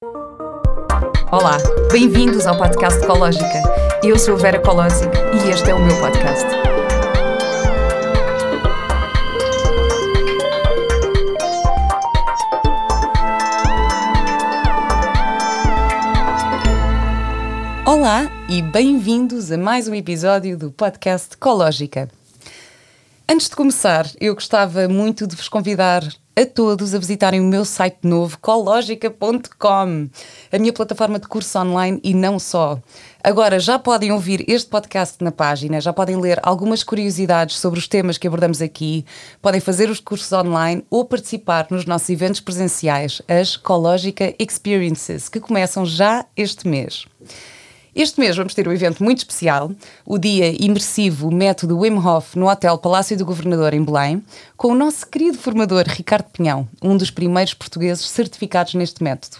Olá, bem-vindos ao podcast Ecológica. Eu sou a Vera Colosic e este é o meu podcast. Olá e bem-vindos a mais um episódio do podcast Ecológica. Antes de começar, eu gostava muito de vos convidar a todos a visitarem o meu site novo, cologica.com, a minha plataforma de cursos online e não só. Agora já podem ouvir este podcast na página, já podem ler algumas curiosidades sobre os temas que abordamos aqui, podem fazer os cursos online ou participar nos nossos eventos presenciais, as Cológica Experiences, que começam já este mês. Este mês vamos ter um evento muito especial, o dia imersivo Método Wim Hof no Hotel Palácio do Governador em Belém, com o nosso querido formador Ricardo Pinhão, um dos primeiros portugueses certificados neste método.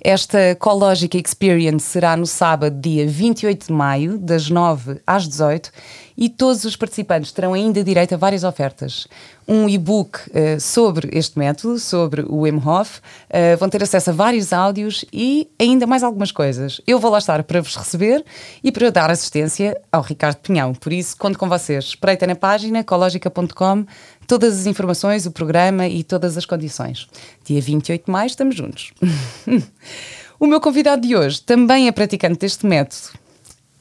Esta Cológica Experience será no sábado, dia 28 de maio, das 9 às 18, e todos os participantes terão ainda direito a várias ofertas. Um e-book uh, sobre este método, sobre o Wim Hof, uh, vão ter acesso a vários áudios e ainda mais algumas coisas. Eu vou lá estar para vos receber e para dar assistência ao Ricardo Pinhão. Por isso, conto com vocês. Espreita na página cológica.com todas as informações, o programa e todas as condições. Dia 28 de maio estamos juntos. o meu convidado de hoje também é praticante deste método,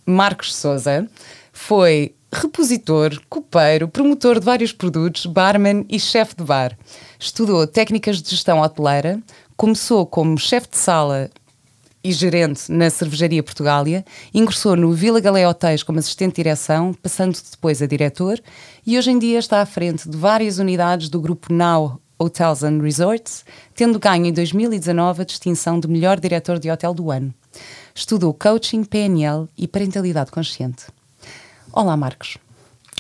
Marcos Souza, foi repositor, copeiro, promotor de vários produtos, barman e chefe de bar. Estudou técnicas de gestão hoteleira, começou como chefe de sala e gerente na Cervejaria Portugália, ingressou no Vila Galé Hotéis como assistente de direção, passando depois a diretor, e hoje em dia está à frente de várias unidades do grupo Now Hotels and Resorts, tendo ganho em 2019 a distinção de melhor diretor de hotel do ano. Estudou coaching, PNL e parentalidade consciente. Olá, Marcos.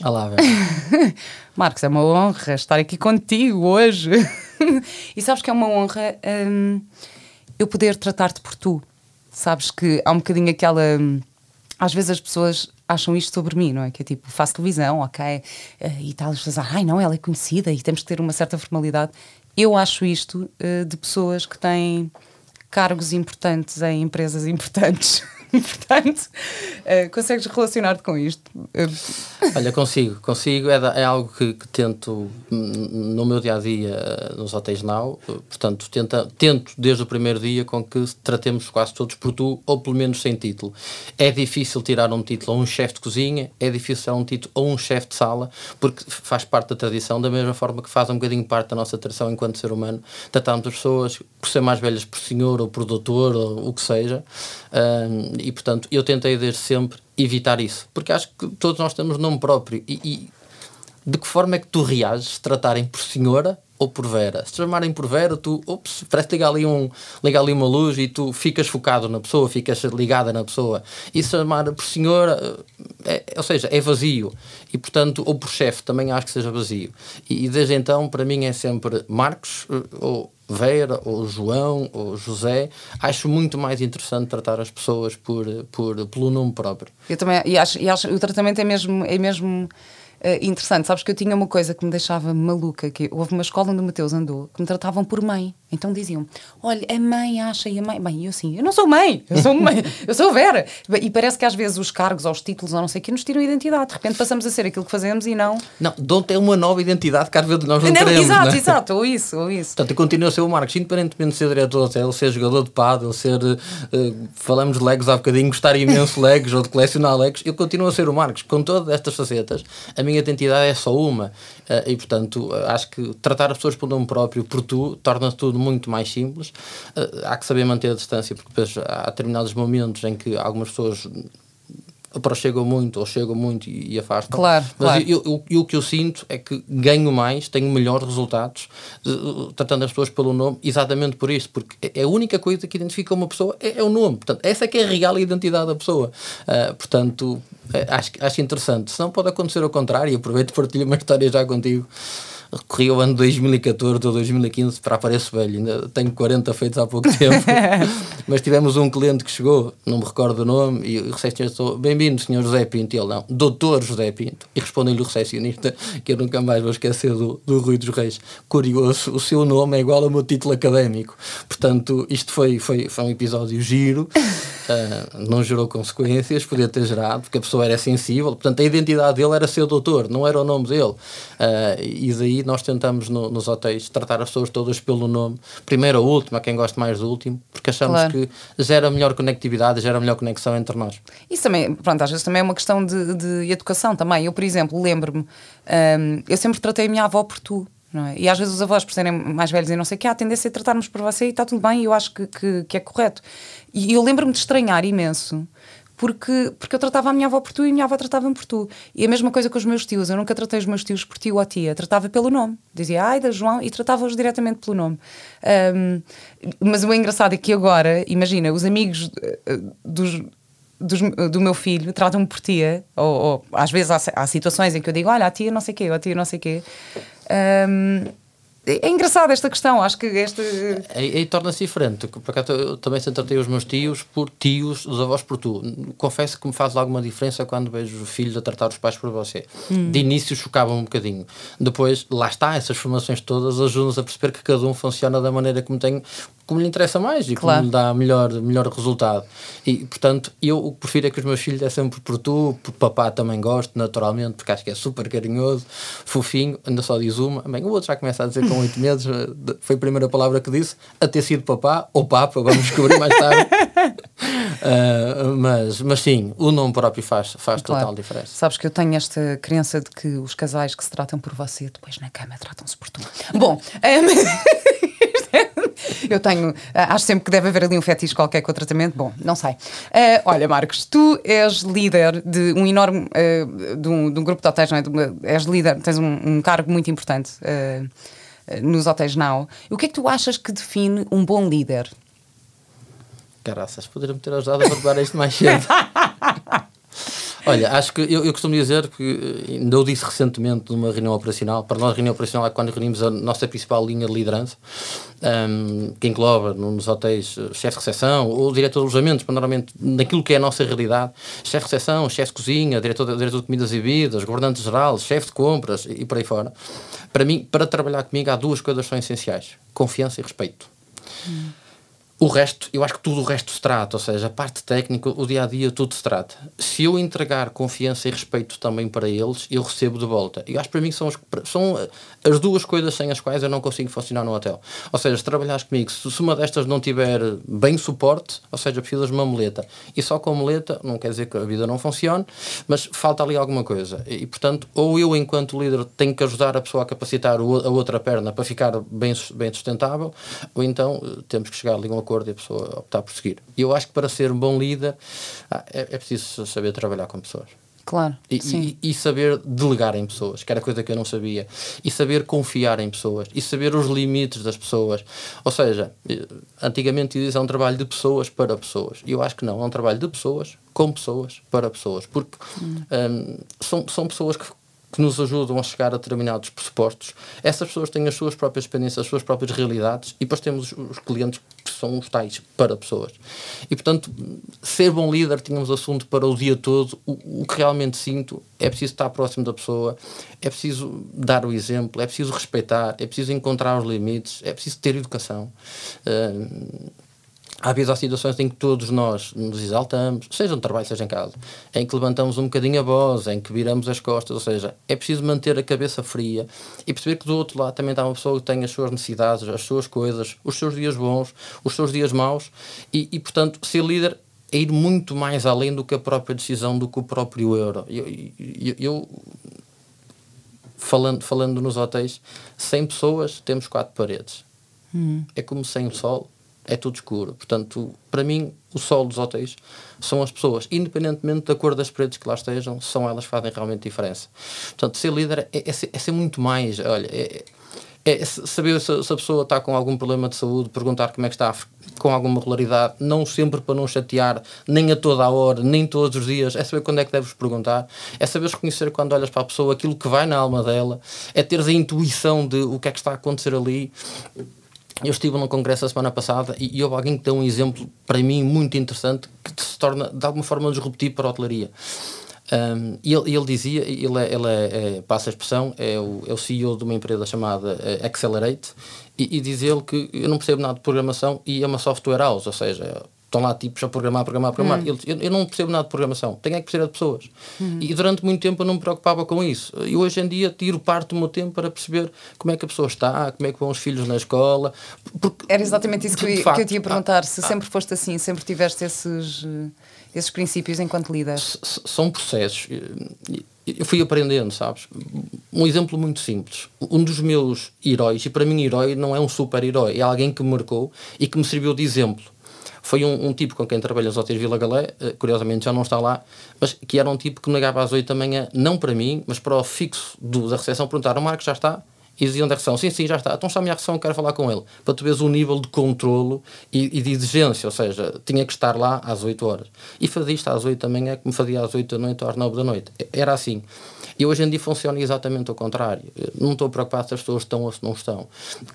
Olá, Vera. Marcos, é uma honra estar aqui contigo hoje. e sabes que é uma honra hum, eu poder tratar-te por tu. Sabes que há um bocadinho aquela. Hum, às vezes as pessoas acham isto sobre mim, não é? Que é tipo, faço televisão, ok, eh, e tal, as pessoas, ai não, ela é conhecida e temos que ter uma certa formalidade. Eu acho isto uh, de pessoas que têm cargos importantes em empresas importantes. Portanto, uh, consegues relacionar-te com isto? Olha, consigo, consigo. É, é algo que, que, tento no meu dia a dia nos hotéis Now. Portanto, tenta, tento desde o primeiro dia com que tratemos quase todos por tu, ou pelo menos sem título. É difícil tirar um título a um chefe de cozinha, é difícil tirar um título a um chefe de sala, porque faz parte da tradição, da mesma forma que faz um bocadinho parte da nossa tradição enquanto ser humano. Tratamos as pessoas por ser mais velhas por senhor ou por doutor ou o que seja. E portanto eu tentei desde sempre evitar isso, porque acho que todos nós temos nome próprio. E, e de que forma é que tu reages se tratarem por senhora ou por Vera? Se chamarem por Vera, tu, ops, parece ligar ali, um, ligar ali uma luz e tu ficas focado na pessoa, ficas ligada na pessoa. E se chamar por senhora, é, ou seja, é vazio. E portanto, ou por chefe, também acho que seja vazio. E, e desde então, para mim, é sempre Marcos eh, ou Vera, ou João, ou José, acho muito mais interessante tratar as pessoas por, por, pelo nome próprio. Eu também, e acho, e acho o tratamento é mesmo, é mesmo interessante. Sabes que eu tinha uma coisa que me deixava maluca, que houve uma escola onde o Mateus andou, que me tratavam por mãe. Então diziam: Olha, a mãe acha e a mãe. Bem, eu assim, eu não sou mãe, eu sou mãe, eu sou Vera. E parece que às vezes os cargos ou os títulos ou não sei o que nos tiram a identidade. De repente passamos a ser aquilo que fazemos e não. Não, Dom é uma nova identidade que às vezes nós não, não teremos. Exato, né? exato, ou isso, ou isso. Portanto, eu continuo a ser o Marcos, independentemente de ser diretor de hotel, ser jogador de pádel, ser. Uh, falamos de Legos há bocadinho, gostar imenso Legos ou de colecionar Legos, eu continuo a ser o Marcos. Com todas estas facetas, a minha identidade é só uma. Uh, e portanto, acho que tratar as pessoas por nome próprio, por tu, torna tudo muito mais simples Uh, há que saber manter a distância, porque depois há determinados momentos em que algumas pessoas aproximam muito ou chegam muito e, e afastam. Claro, Mas claro. Eu, eu, eu, o que eu sinto é que ganho mais, tenho melhores resultados uh, tratando as pessoas pelo nome, exatamente por isso, porque é, é a única coisa que identifica uma pessoa é, é o nome. Portanto, essa é que é a real identidade da pessoa. Uh, portanto, acho, acho interessante. Se não pode acontecer ao contrário, aproveito e partilho uma história já contigo recorri ao ano 2014 ou 2015 para aparecer velho, ainda tenho 40 feitos há pouco tempo, mas tivemos um cliente que chegou, não me recordo o nome, e o recepcionista falou, bem-vindo, senhor José Pinto, e ele não, doutor José Pinto, e respondeu-lhe o recepcionista, que eu nunca mais vou esquecer do, do Rui dos Reis, curioso, o seu nome é igual ao meu título académico, portanto, isto foi, foi, foi um episódio giro, uh, não gerou consequências, podia ter gerado, porque a pessoa era sensível, portanto, a identidade dele era ser doutor, não era o nome dele, uh, e daí nós tentamos no, nos hotéis tratar as pessoas todas pelo nome, primeiro ou último, a quem gosta mais do último, porque achamos claro. que gera melhor conectividade, gera melhor conexão entre nós. Isso também, pronto, às vezes também é uma questão de, de educação também. Eu, por exemplo, lembro-me, um, eu sempre tratei a minha avó por tu. É? E às vezes os avós, por serem mais velhos e não sei o que, há a tendência a tratarmos por você e está tudo bem, e eu acho que, que, que é correto. E eu lembro-me de estranhar imenso porque, porque eu tratava a minha avó por tu e a minha avó tratava-me por tu. E a mesma coisa com os meus tios, eu nunca tratei os meus tios por tio ou tia, tratava pelo nome. Dizia Aida, João, e tratava-os diretamente pelo nome. Um, mas o engraçado é que agora, imagina, os amigos uh, dos, dos, do meu filho tratam-me por tia, ou, ou, às vezes há, há, situações em que eu digo, olha, a tia não sei o quê, ou a tia não sei o quê. Um, é engraçada esta questão, acho que esta. Aí, aí torna-se diferente. Por acaso, eu também sempre tratei os meus tios por tios, os avós por tu. Confesso que me faz alguma diferença quando vejo filhos a tratar os pais por você. Hum. De início chocava um bocadinho. Depois, lá está, essas formações todas ajudam-nos a perceber que cada um funciona da maneira como tem, como lhe interessa mais e claro. como lhe dá melhor, melhor resultado. E, portanto, eu o que prefiro é que os meus filhos é sempre por tu, por papá também gosto, naturalmente, porque acho que é super carinhoso, fofinho, ainda só diz uma. Bem, o outro já começa a dizer com oito meses, eh, foi a primeira palavra que disse, a ter sido papá ou papa, vamos descobrir mais tarde. uh, mas, mas sim, o nome próprio faz, faz claro. total diferença. Sabes que eu tenho esta crença de que os casais que se tratam por você, depois na cama tratam-se por tu. Bom, eu tenho. Ah, acho sempre que deve haver ali um fetiche qualquer com o tratamento. Bom, não sei. Uh, olha, Marcos, tu és líder de um enorme. Uh, de, um, de, um, grupo de hotéis, não é? Uma, és líder, tens um, um cargo muito importante uh, nos hotéis Now. O que é que tu achas que define um bom líder? Caraças, poderiam-me ter ajudado a levar isto mais cedo. Olha, acho que eu, eu, costumo dizer que eh, ainda eu disse recentemente numa reunião operacional, para nós reunião operacional é quando reunimos a nossa principal linha de liderança, um, que engloba nos hotéis eh, chefe de recepção ou diretor de alojamentos, normalmente naquilo que é a nossa realidade, chefe de recepção, chefe de cozinha, diretor de, diretor de comidas e bebidas, governante geral, chefe de compras e, e por aí fora. Para mim, para trabalhar comigo há duas coisas que são essenciais, confiança e respeito. Hum. O resto, eu acho que tudo o resto se trata, ou seja, a parte técnica, o dia a dia, tudo se trata. Se eu entregar confiança e respeito também para eles, eu recebo de volta. E acho que para mim são, as, são as duas coisas sem as quais eu não consigo funcionar no hotel. Ou seja, se trabalhares comigo, se, uma destas não tiver bem suporte, ou seja, precisas de uma muleta, e só com a muleta, não quer dizer que a vida não funcione, mas falta ali alguma coisa. E, portanto, ou eu, enquanto líder, tenho que ajudar a pessoa a capacitar a outra perna para ficar bem, bem sustentável, ou então eh, temos que chegar ali a um acordo e a pessoa optar por seguir. E eu acho que para ser um bom líder ah, é, é preciso saber trabalhar com pessoas. Claro. E, e, e, saber delegar em pessoas, que era coisa que eu não sabia. E saber confiar em pessoas. E saber os limites das pessoas. Ou seja, eh, antigamente dizia é um trabalho de pessoas para pessoas. E eu acho que não. É um trabalho de pessoas com pessoas para pessoas. Porque hum. um, são, são pessoas que que nos ajudam a chegar a determinados pressupostos. Essas pessoas têm as suas próprias experiências, as suas próprias realidades e depois temos os clientes são os tais para pessoas. E, portanto, ser bom líder, tínhamos assunto para o dia todo. O, o que realmente sinto é preciso estar próximo da pessoa, é preciso dar o exemplo, é preciso respeitar, é preciso encontrar os limites, é preciso ter educação. Uh, Há vezes há situações em que todos nós nos exaltamos, seja no trabalho, seja em casa, em que levantamos um bocadinho a voz, em que viramos as costas, ou seja, é preciso manter a cabeça fria e perceber que do outro lado também está uma pessoa que tem as suas necessidades, as suas coisas, os seus dias bons, os seus dias maus e, e portanto, ser líder é ir muito mais além do que a própria decisão, do que o próprio euro. Eu, eu, eu falando, falando nos hotéis, 100 pessoas, temos quatro paredes. Hum. É como sem o sol, é tudo escuro. Portanto, para mim, o sol dos hotéis são as pessoas, independentemente da cor das paredes que lá estejam, são elas que fazem realmente diferença. Portanto, ser líder é, é, ser, é ser, muito mais. Olha, é, é saber se, se, a pessoa está com algum problema de saúde, perguntar como é que está com alguma regularidade, não sempre para não chatear, nem a toda a hora, nem todos os dias, é saber quando é que deves perguntar, é saber reconhecer quando olhas para a pessoa aquilo que vai na alma dela, é teres a intuição de o que é que está a acontecer ali. Eu estive num congresso a semana passada e, e houve alguém que deu um exemplo para mim muito interessante que se torna de alguma forma disruptivo para a hotelaria. Um, e ele, ele, dizia, ele, é, ele é, é, passa a expressão, é o, é o CEO de uma empresa chamada uh, Accelerate, e, e diz ele que eu não percebo nada de programação e é uma software house, ou seja, estão lá tipos a programar, programar, programar. Hum. Eu, eu, não percebo nada de programação, tenho é que perceber de pessoas. Hum. E durante muito tempo eu não me preocupava com isso. E hoje em dia tiro parte do meu tempo para perceber como é que a pessoa está, como é que vão os filhos na escola. Porque, Era exatamente isso que, eu, facto, que eu te ia perguntar, se ah, sempre foste assim, sempre tiveste esses, esses princípios enquanto líder. São processos. Eu fui aprendendo, sabes? Um exemplo muito simples. Um dos meus heróis, e para mim herói não é um super-herói, é alguém que me marcou e que me serviu de exemplo foi um, um, tipo com quem trabalhei nos hotéis Vila Galé, uh, curiosamente já não está lá, mas que era um tipo que me às 8 da manhã, não para mim, mas para o fixo do, da recepção, perguntaram: Marcos, já está? E diziam da recepção: Sim, sim, já está. Então está a minha recepção, quero falar com ele. Para tu veres o nível de controlo e, e, de exigência, ou seja, tinha que estar lá às 8 horas. E fazia isto às 8 da manhã, que me fazia às 8 da noite ou às 9 da noite. Era assim. E hoje em dia funciona exatamente o contrário. Não estou preocupado se as pessoas estão ou se não estão.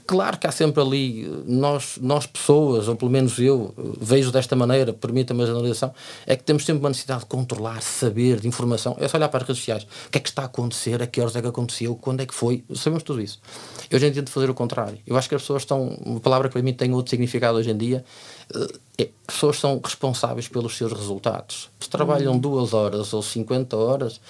Claro que há sempre ali, nós, nós pessoas, ou pelo menos eu, vejo desta maneira, permita-me a generalização, é que temos sempre uma necessidade de controlar, saber, de informação. É só olhar para as redes sociais. O que é que está a acontecer? A que horas é que aconteceu? Quando é que foi? Sabemos tudo isso. Eu hoje em dia tento fazer o contrário. Eu acho que as pessoas estão, uma palavra que para mim tem outro significado hoje em dia, pessoas são responsáveis pelos seus resultados. Se trabalham uhum. duas horas ou 50 horas,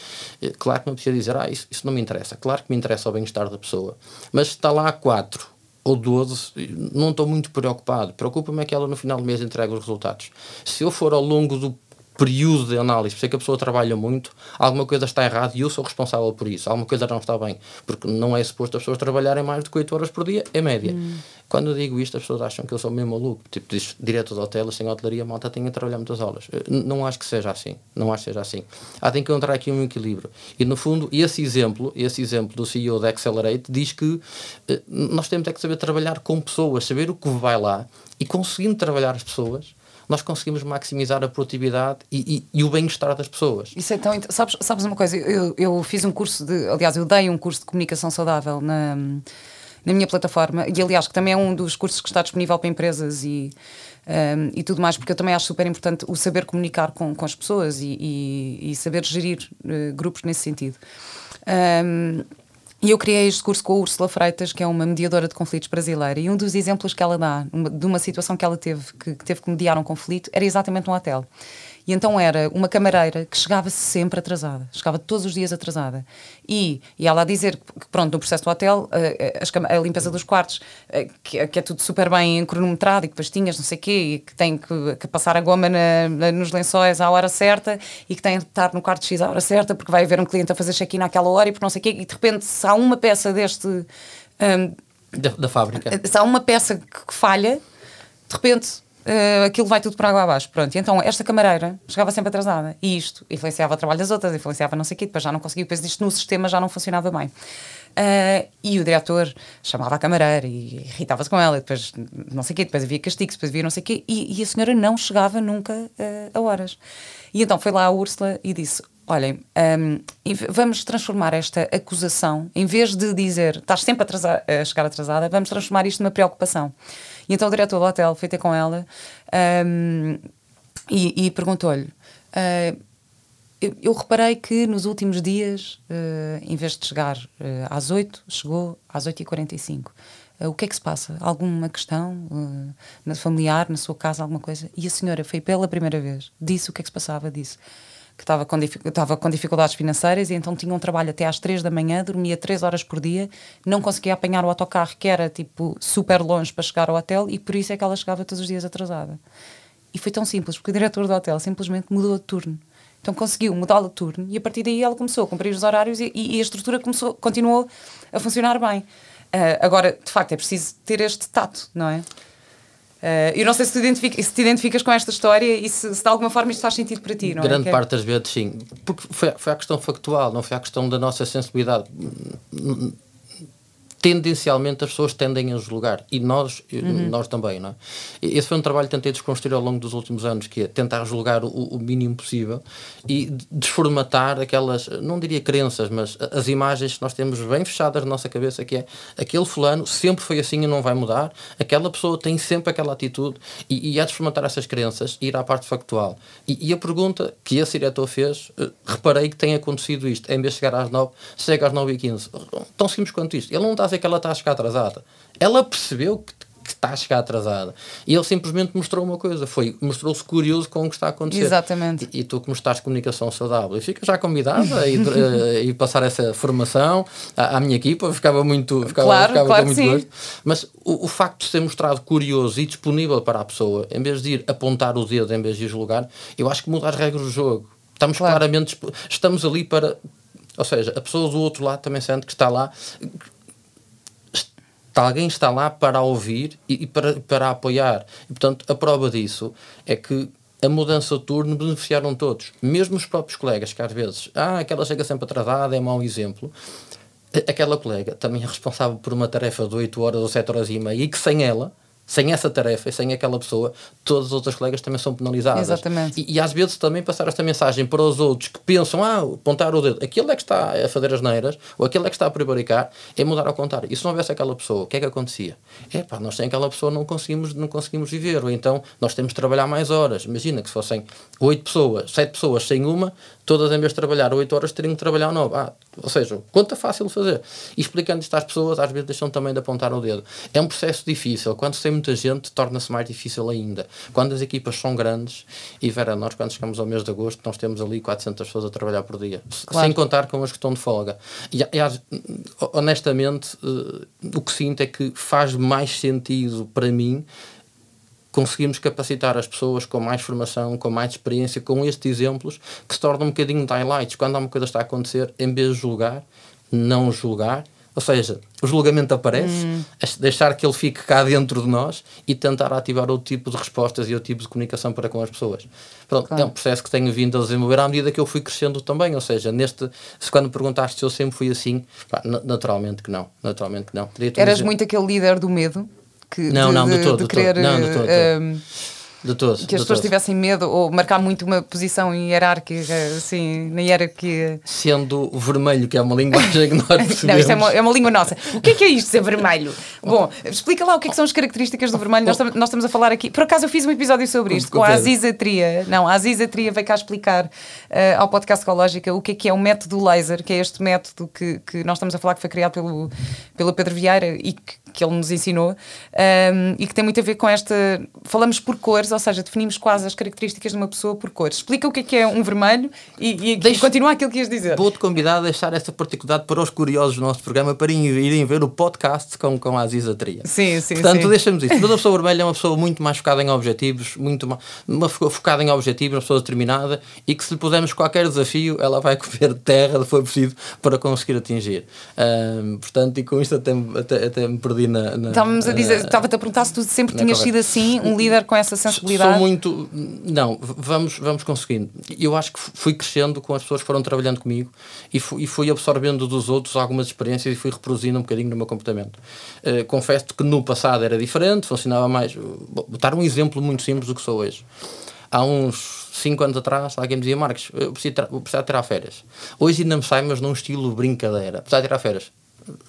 é, claro que não precisa dizer, ah, isso, isso não me interessa. Claro que me interessa o bem-estar da pessoa. Mas se está lá quatro ou 12, não estou muito preocupado. Preocupa-me é que ela no final do mês entregue os resultados. Se eu for ao longo do período de análise, sei que a pessoa trabalha muito, alguma coisa está errada e eu sou responsável por isso, alguma coisa não está bem, porque não é suposto as pessoas trabalharem mais de 8 horas por dia, é média. Hum. Quando eu digo isto, as pessoas acham que eu sou meio maluco, tipo, diz, direto do hotel, sem hotelaria, malta tem que trabalhar muitas horas. Não acho que seja assim, não acho que seja assim. Há que encontrar aqui um equilíbrio. E no fundo, esse exemplo, esse exemplo do CEO da Accelerate diz que eh, nós temos é que saber trabalhar com pessoas, saber o que vai lá e conseguindo trabalhar as pessoas, nós conseguimos maximizar a produtividade e, e, e o bem-estar das pessoas. Isso é tão. Sabes, sabes uma coisa? Eu, eu fiz um curso de. Aliás, eu dei um curso de comunicação saudável na, na minha plataforma, e aliás, que também é um dos cursos que está disponível para empresas e. Um, e tudo mais, porque eu também acho super importante o saber comunicar com, com as pessoas e, e, e saber gerir uh, grupos nesse sentido. Um, e eu criei este curso com a Úrsula Freitas, que é uma mediadora de conflitos brasileira, e um dos exemplos que ela dá uma, de uma situação que ela teve, que, que teve que mediar um conflito, era exatamente um hotel. E então era uma camareira que chegava sempre atrasada, chegava todos os dias atrasada. E, e ela a dizer que, pronto, no processo do hotel, a, a, a limpeza dos quartos, que, que, é tudo super bem cronometrado e que pastinhas, não sei o quê, e que tem que, que passar a goma na, na, nos lençóis à hora certa e que tem que estar no quarto X à hora certa porque vai haver um cliente a fazer check-in àquela hora e porque não sei o quê, e de repente se há uma peça deste. Um, da, da fábrica. Se há uma peça que falha, de repente uh, aquilo vai tudo para água abaixo. Pronto, e então esta camareira chegava sempre atrasada. E isto influenciava o trabalho das outras, influenciava não sei o quê, depois já não conseguia, depois isto no sistema já não funcionava bem. Uh, e o diretor chamava a camareira e irritava-se com ela, depois não sei o quê, depois havia castigos, depois havia não sei o quê, e, e, a senhora não chegava nunca uh, a horas. E então foi lá a Úrsula e disse: Olhem, um, vamos transformar esta acusação, em vez de dizer estás sempre a, chegar atrasada, vamos transformar isto numa preocupação. E então o diretor do hotel foi ter com ela um, e, e perguntou-lhe: uh, eu, eu, reparei que nos últimos dias, uh, em vez de chegar uh, às 8, chegou às 8h45. o que é que se passa? Alguma questão na familiar, na sua casa, alguma coisa? E a senhora foi pela primeira vez, disse o que é que se passava, disse que estava com, estava com dificuldades financeiras e então tinha um trabalho até às 3 da manhã, dormia 3 horas por dia, não conseguia apanhar o autocarro que era tipo super longe para chegar ao hotel e por isso é que ela chegava todos os dias atrasada. E foi tão simples, porque o diretor do hotel simplesmente mudou de turno. Então conseguiu mudar de turno e a partir daí ela começou a cumprir os horários e, e a estrutura começou, continuou a funcionar bem. Uh, agora, de facto, é preciso ter este tato, não é? Uh, eu não sei se te, se te, identificas com esta história e se, se, de alguma forma isto faz sentido para ti, não é? Grande é? parte das vezes, sim. Porque foi, foi a questão factual, não foi a questão da nossa sensibilidade. Tendencialmente as pessoas tendem a julgar e nós, uhum. nós também, não é? Esse foi um trabalho que tentei desconstruir ao longo dos últimos anos, que é tentar julgar o, o mínimo possível e desformatar aquelas, não diria crenças, mas as imagens que nós temos bem fechadas na nossa cabeça, que é aquele fulano sempre foi assim e não vai mudar, aquela pessoa tem sempre aquela atitude e, e a desformatar essas crenças ir à parte factual. E, e, a pergunta que esse diretor fez, uh, reparei que tem acontecido isto, em vez de chegar às 9, chega às 9 e 15. Tão simples quanto isto. Ele não está dizer que ela está a chegar atrasada. Ela percebeu que, que está a chegar atrasada. E ele simplesmente mostrou uma coisa, foi, mostrou-se curioso com o que está a acontecer. Exatamente. E, e tu que mostraste comunicação saudável. E fica já convidada e, uh, e passar essa formação à, à, minha equipa, ficava muito, ficava, claro, ficava claro muito sim. gosto. Mas o, o, facto de ser mostrado curioso e disponível para a pessoa, em vez de ir apontar o dedo, em vez de ir julgar, eu acho que muda as regras do jogo. Estamos claro. claramente, estamos ali para, ou seja, a pessoa do outro lado também sente que está lá alguém está lá para ouvir e, e, para, para apoiar. E, portanto, a prova disso é que a mudança de turno beneficiaram todos, mesmo os próprios colegas, que às vezes, ah, aquela chega sempre atrasada, é mau exemplo. Aquela colega também é responsável por uma tarefa de 8 horas ou 7 horas e meia e que sem ela sem essa tarefa e sem aquela pessoa, todas as outras colegas também são penalizadas. Exatamente. E, e, às vezes também passar esta mensagem para os outros que pensam, ah, apontar o dedo, aquele é que está a fazer as neiras, ou aquele é que está a prevaricar, é mudar ao contrário. E se não houvesse aquela pessoa, o que é que acontecia? É pá, nós sem aquela pessoa não conseguimos, não conseguimos viver, ou então nós temos de trabalhar mais horas. Imagina que se fossem oito pessoas, sete pessoas sem uma, todas em vez de trabalhar 8 horas teriam que trabalhar 9. Ah, ou seja, é fácil de fazer. E explicando isto às pessoas, às vezes deixam também de apontar o dedo. É um processo difícil. Quando se tem muita gente, torna-se mais difícil ainda. Quando as equipas são grandes, e Vera, nós quando chegamos ao mês de agosto, nós temos ali 400 pessoas a trabalhar por dia. Claro. Sem contar com as que estão de folga. E, e honestamente, uh, o que sinto é que faz mais sentido para mim conseguimos capacitar as pessoas com mais formação, com mais experiência, com estes exemplos, que se tornam um bocadinho de highlights. Quando uma coisa está a acontecer, em vez de julgar, não julgar, ou seja, o julgamento aparece, hum. deixar que ele fique cá dentro de nós e tentar ativar outro tipo de respostas e outro tipo de comunicação para com as pessoas. Pronto, claro. é um processo que tenho vindo a desenvolver à medida que eu fui crescendo também. Ou seja, neste, se quando perguntaste se eu sempre fui assim, pá, naturalmente que não. Naturalmente que não. Eras muito aquele líder do medo? Que não, de, não, de, de, todo, de querer todo. Não, de todo, um, de todo, que as pessoas todo. tivessem medo ou marcar muito uma posição hierárquica, assim, na hierarquia. Sendo vermelho, que é uma linguagem que nós percebemos. Não, isto é uma, é uma língua nossa. O que é que é isto, ser vermelho? Bom, explica lá o que, é que são as características do vermelho. Nós, nós, estamos a falar aqui. Por acaso eu fiz um episódio sobre isto com a Aziza Tria. Não, a Aziza Tria veio cá explicar uh, ao podcast Ecológica o que é que é o método laser, que é este método que, que nós estamos a falar que foi criado pelo, pelo Pedro Vieira e que, que ele nos ensinou um, e que tem muito a ver com esta. Falamos por cores ou seja, definimos quase as características de uma pessoa por cores. Explica o que é, que é um vermelho e, e, Deixe, e continua aquilo que ias dizer. Vou-te convidar a deixar essa particularidade para os curiosos do nosso programa para irem ver o podcast com, com a Aziza Tria. Sim, sim. Portanto, deixamos isso. Toda pessoa vermelha é uma pessoa muito mais focada em objetivos, muito mais, uma focada em objetivos, uma pessoa determinada e que se lhe pusermos qualquer desafio, ela vai comer terra, se for preciso, para conseguir atingir. Um, portanto, e com isto até, até, até me perdi na. na Estávamos a dizer, estava-te a perguntar se tu sempre tinhas sido assim, um líder com essa sensibilidade Sou muito. Não, vamos, vamos conseguindo. Eu acho que fui crescendo com as pessoas que foram trabalhando comigo e fui, e fui absorvendo dos outros algumas experiências e fui reproduzindo um bocadinho no meu comportamento. Uh, confesso que no passado era diferente, funcionava mais. Vou dar um exemplo muito simples do que sou hoje. Há uns 5 anos atrás, alguém me dizia: Marcos, eu preciso, vou precisar tirar férias. Hoje ainda me sai, mas num estilo brincadeira. Precisar tirar férias.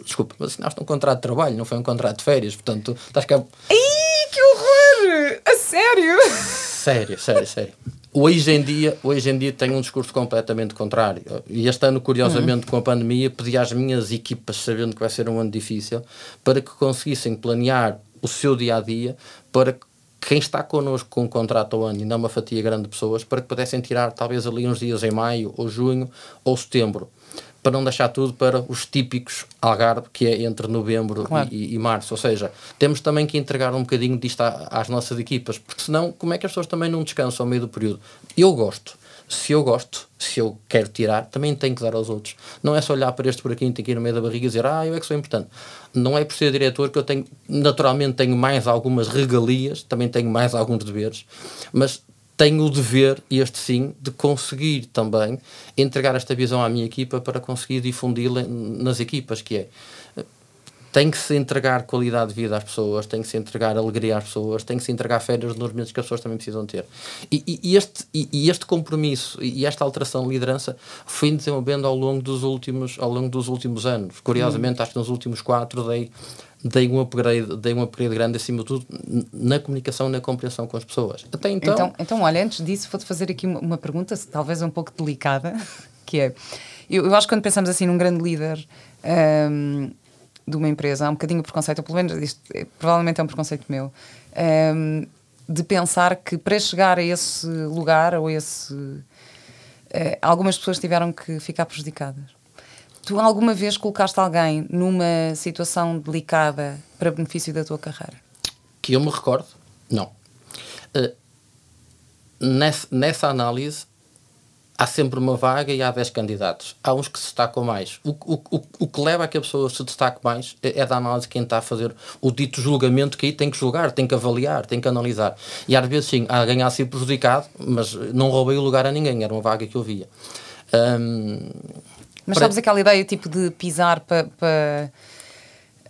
Desculpa, mas assinaste um contrato de trabalho, não foi um contrato de férias, portanto, estás cá. Ih, que horror! A sério? Sério, sério, sério. Hoje em dia, hoje em dia tenho um discurso completamente contrário. E este ano, curiosamente, uhum. com a pandemia, pedi às minhas equipas, sabendo que vai ser um ano difícil, para que conseguissem planear o seu dia a dia para que quem está connosco com um contrato ao ano, e não uma fatia grande de pessoas, para que pudessem tirar talvez ali uns dias em maio, ou junho, ou setembro para não deixar tudo para os típicos Algarve, que é entre novembro claro. e, e, março. Ou seja, temos também que entregar um bocadinho disto às nossas equipas, porque senão, como é que as pessoas também não descansam ao meio do período? Eu gosto. Se eu gosto, se eu quero tirar, também tenho que dar aos outros. Não é só olhar para este por aqui, tem que ir no meio da barriga e dizer, ah, eu é que sou importante. Não é por ser diretor que eu tenho, naturalmente tenho mais algumas regalias, também tenho mais alguns deveres, mas tenho o dever, este sim, de conseguir também entregar esta visão à minha equipa para conseguir difundi-la nas equipas, que é tem que se entregar qualidade de vida às pessoas, tem que se entregar alegria às pessoas, tem que se entregar férias nos momentos que as pessoas também precisam ter. E, e, este, e, e, este compromisso e esta alteração de liderança foi desenvolvendo ao longo dos últimos, ao longo dos últimos anos. Curiosamente, hum. acho que nos últimos quatro dei dei um upgrade, dei um upgrade grande acima de tudo na comunicação e na compreensão com as pessoas. Até então... Então, então olha, antes disso vou-te fazer aqui uma, pergunta, talvez um pouco delicada, que é, eu, eu acho que quando pensamos assim num grande líder um, de uma empresa, há um bocadinho de preconceito, pelo menos isto é, provavelmente é um preconceito meu, um, de pensar que para chegar a esse lugar ou esse... Uh, algumas pessoas tiveram que ficar prejudicadas. Tu alguma vez colocaste alguém numa situação delicada para benefício da tua carreira? Que eu me recordo, não. Uh, nessa, nessa análise, há sempre uma vaga e há 10 candidatos. Há uns que se destacam mais. O, o, o, o que leva a que a pessoa se destaque mais é, é da análise quem está a fazer o dito julgamento que aí tem que julgar, tem que avaliar, tem que analisar. E às vezes sim, há alguém a ser prejudicado, mas não roubei o lugar a ninguém, era uma vaga que eu via. Mas para... sabes aquela ideia tipo de pisar para. Pa...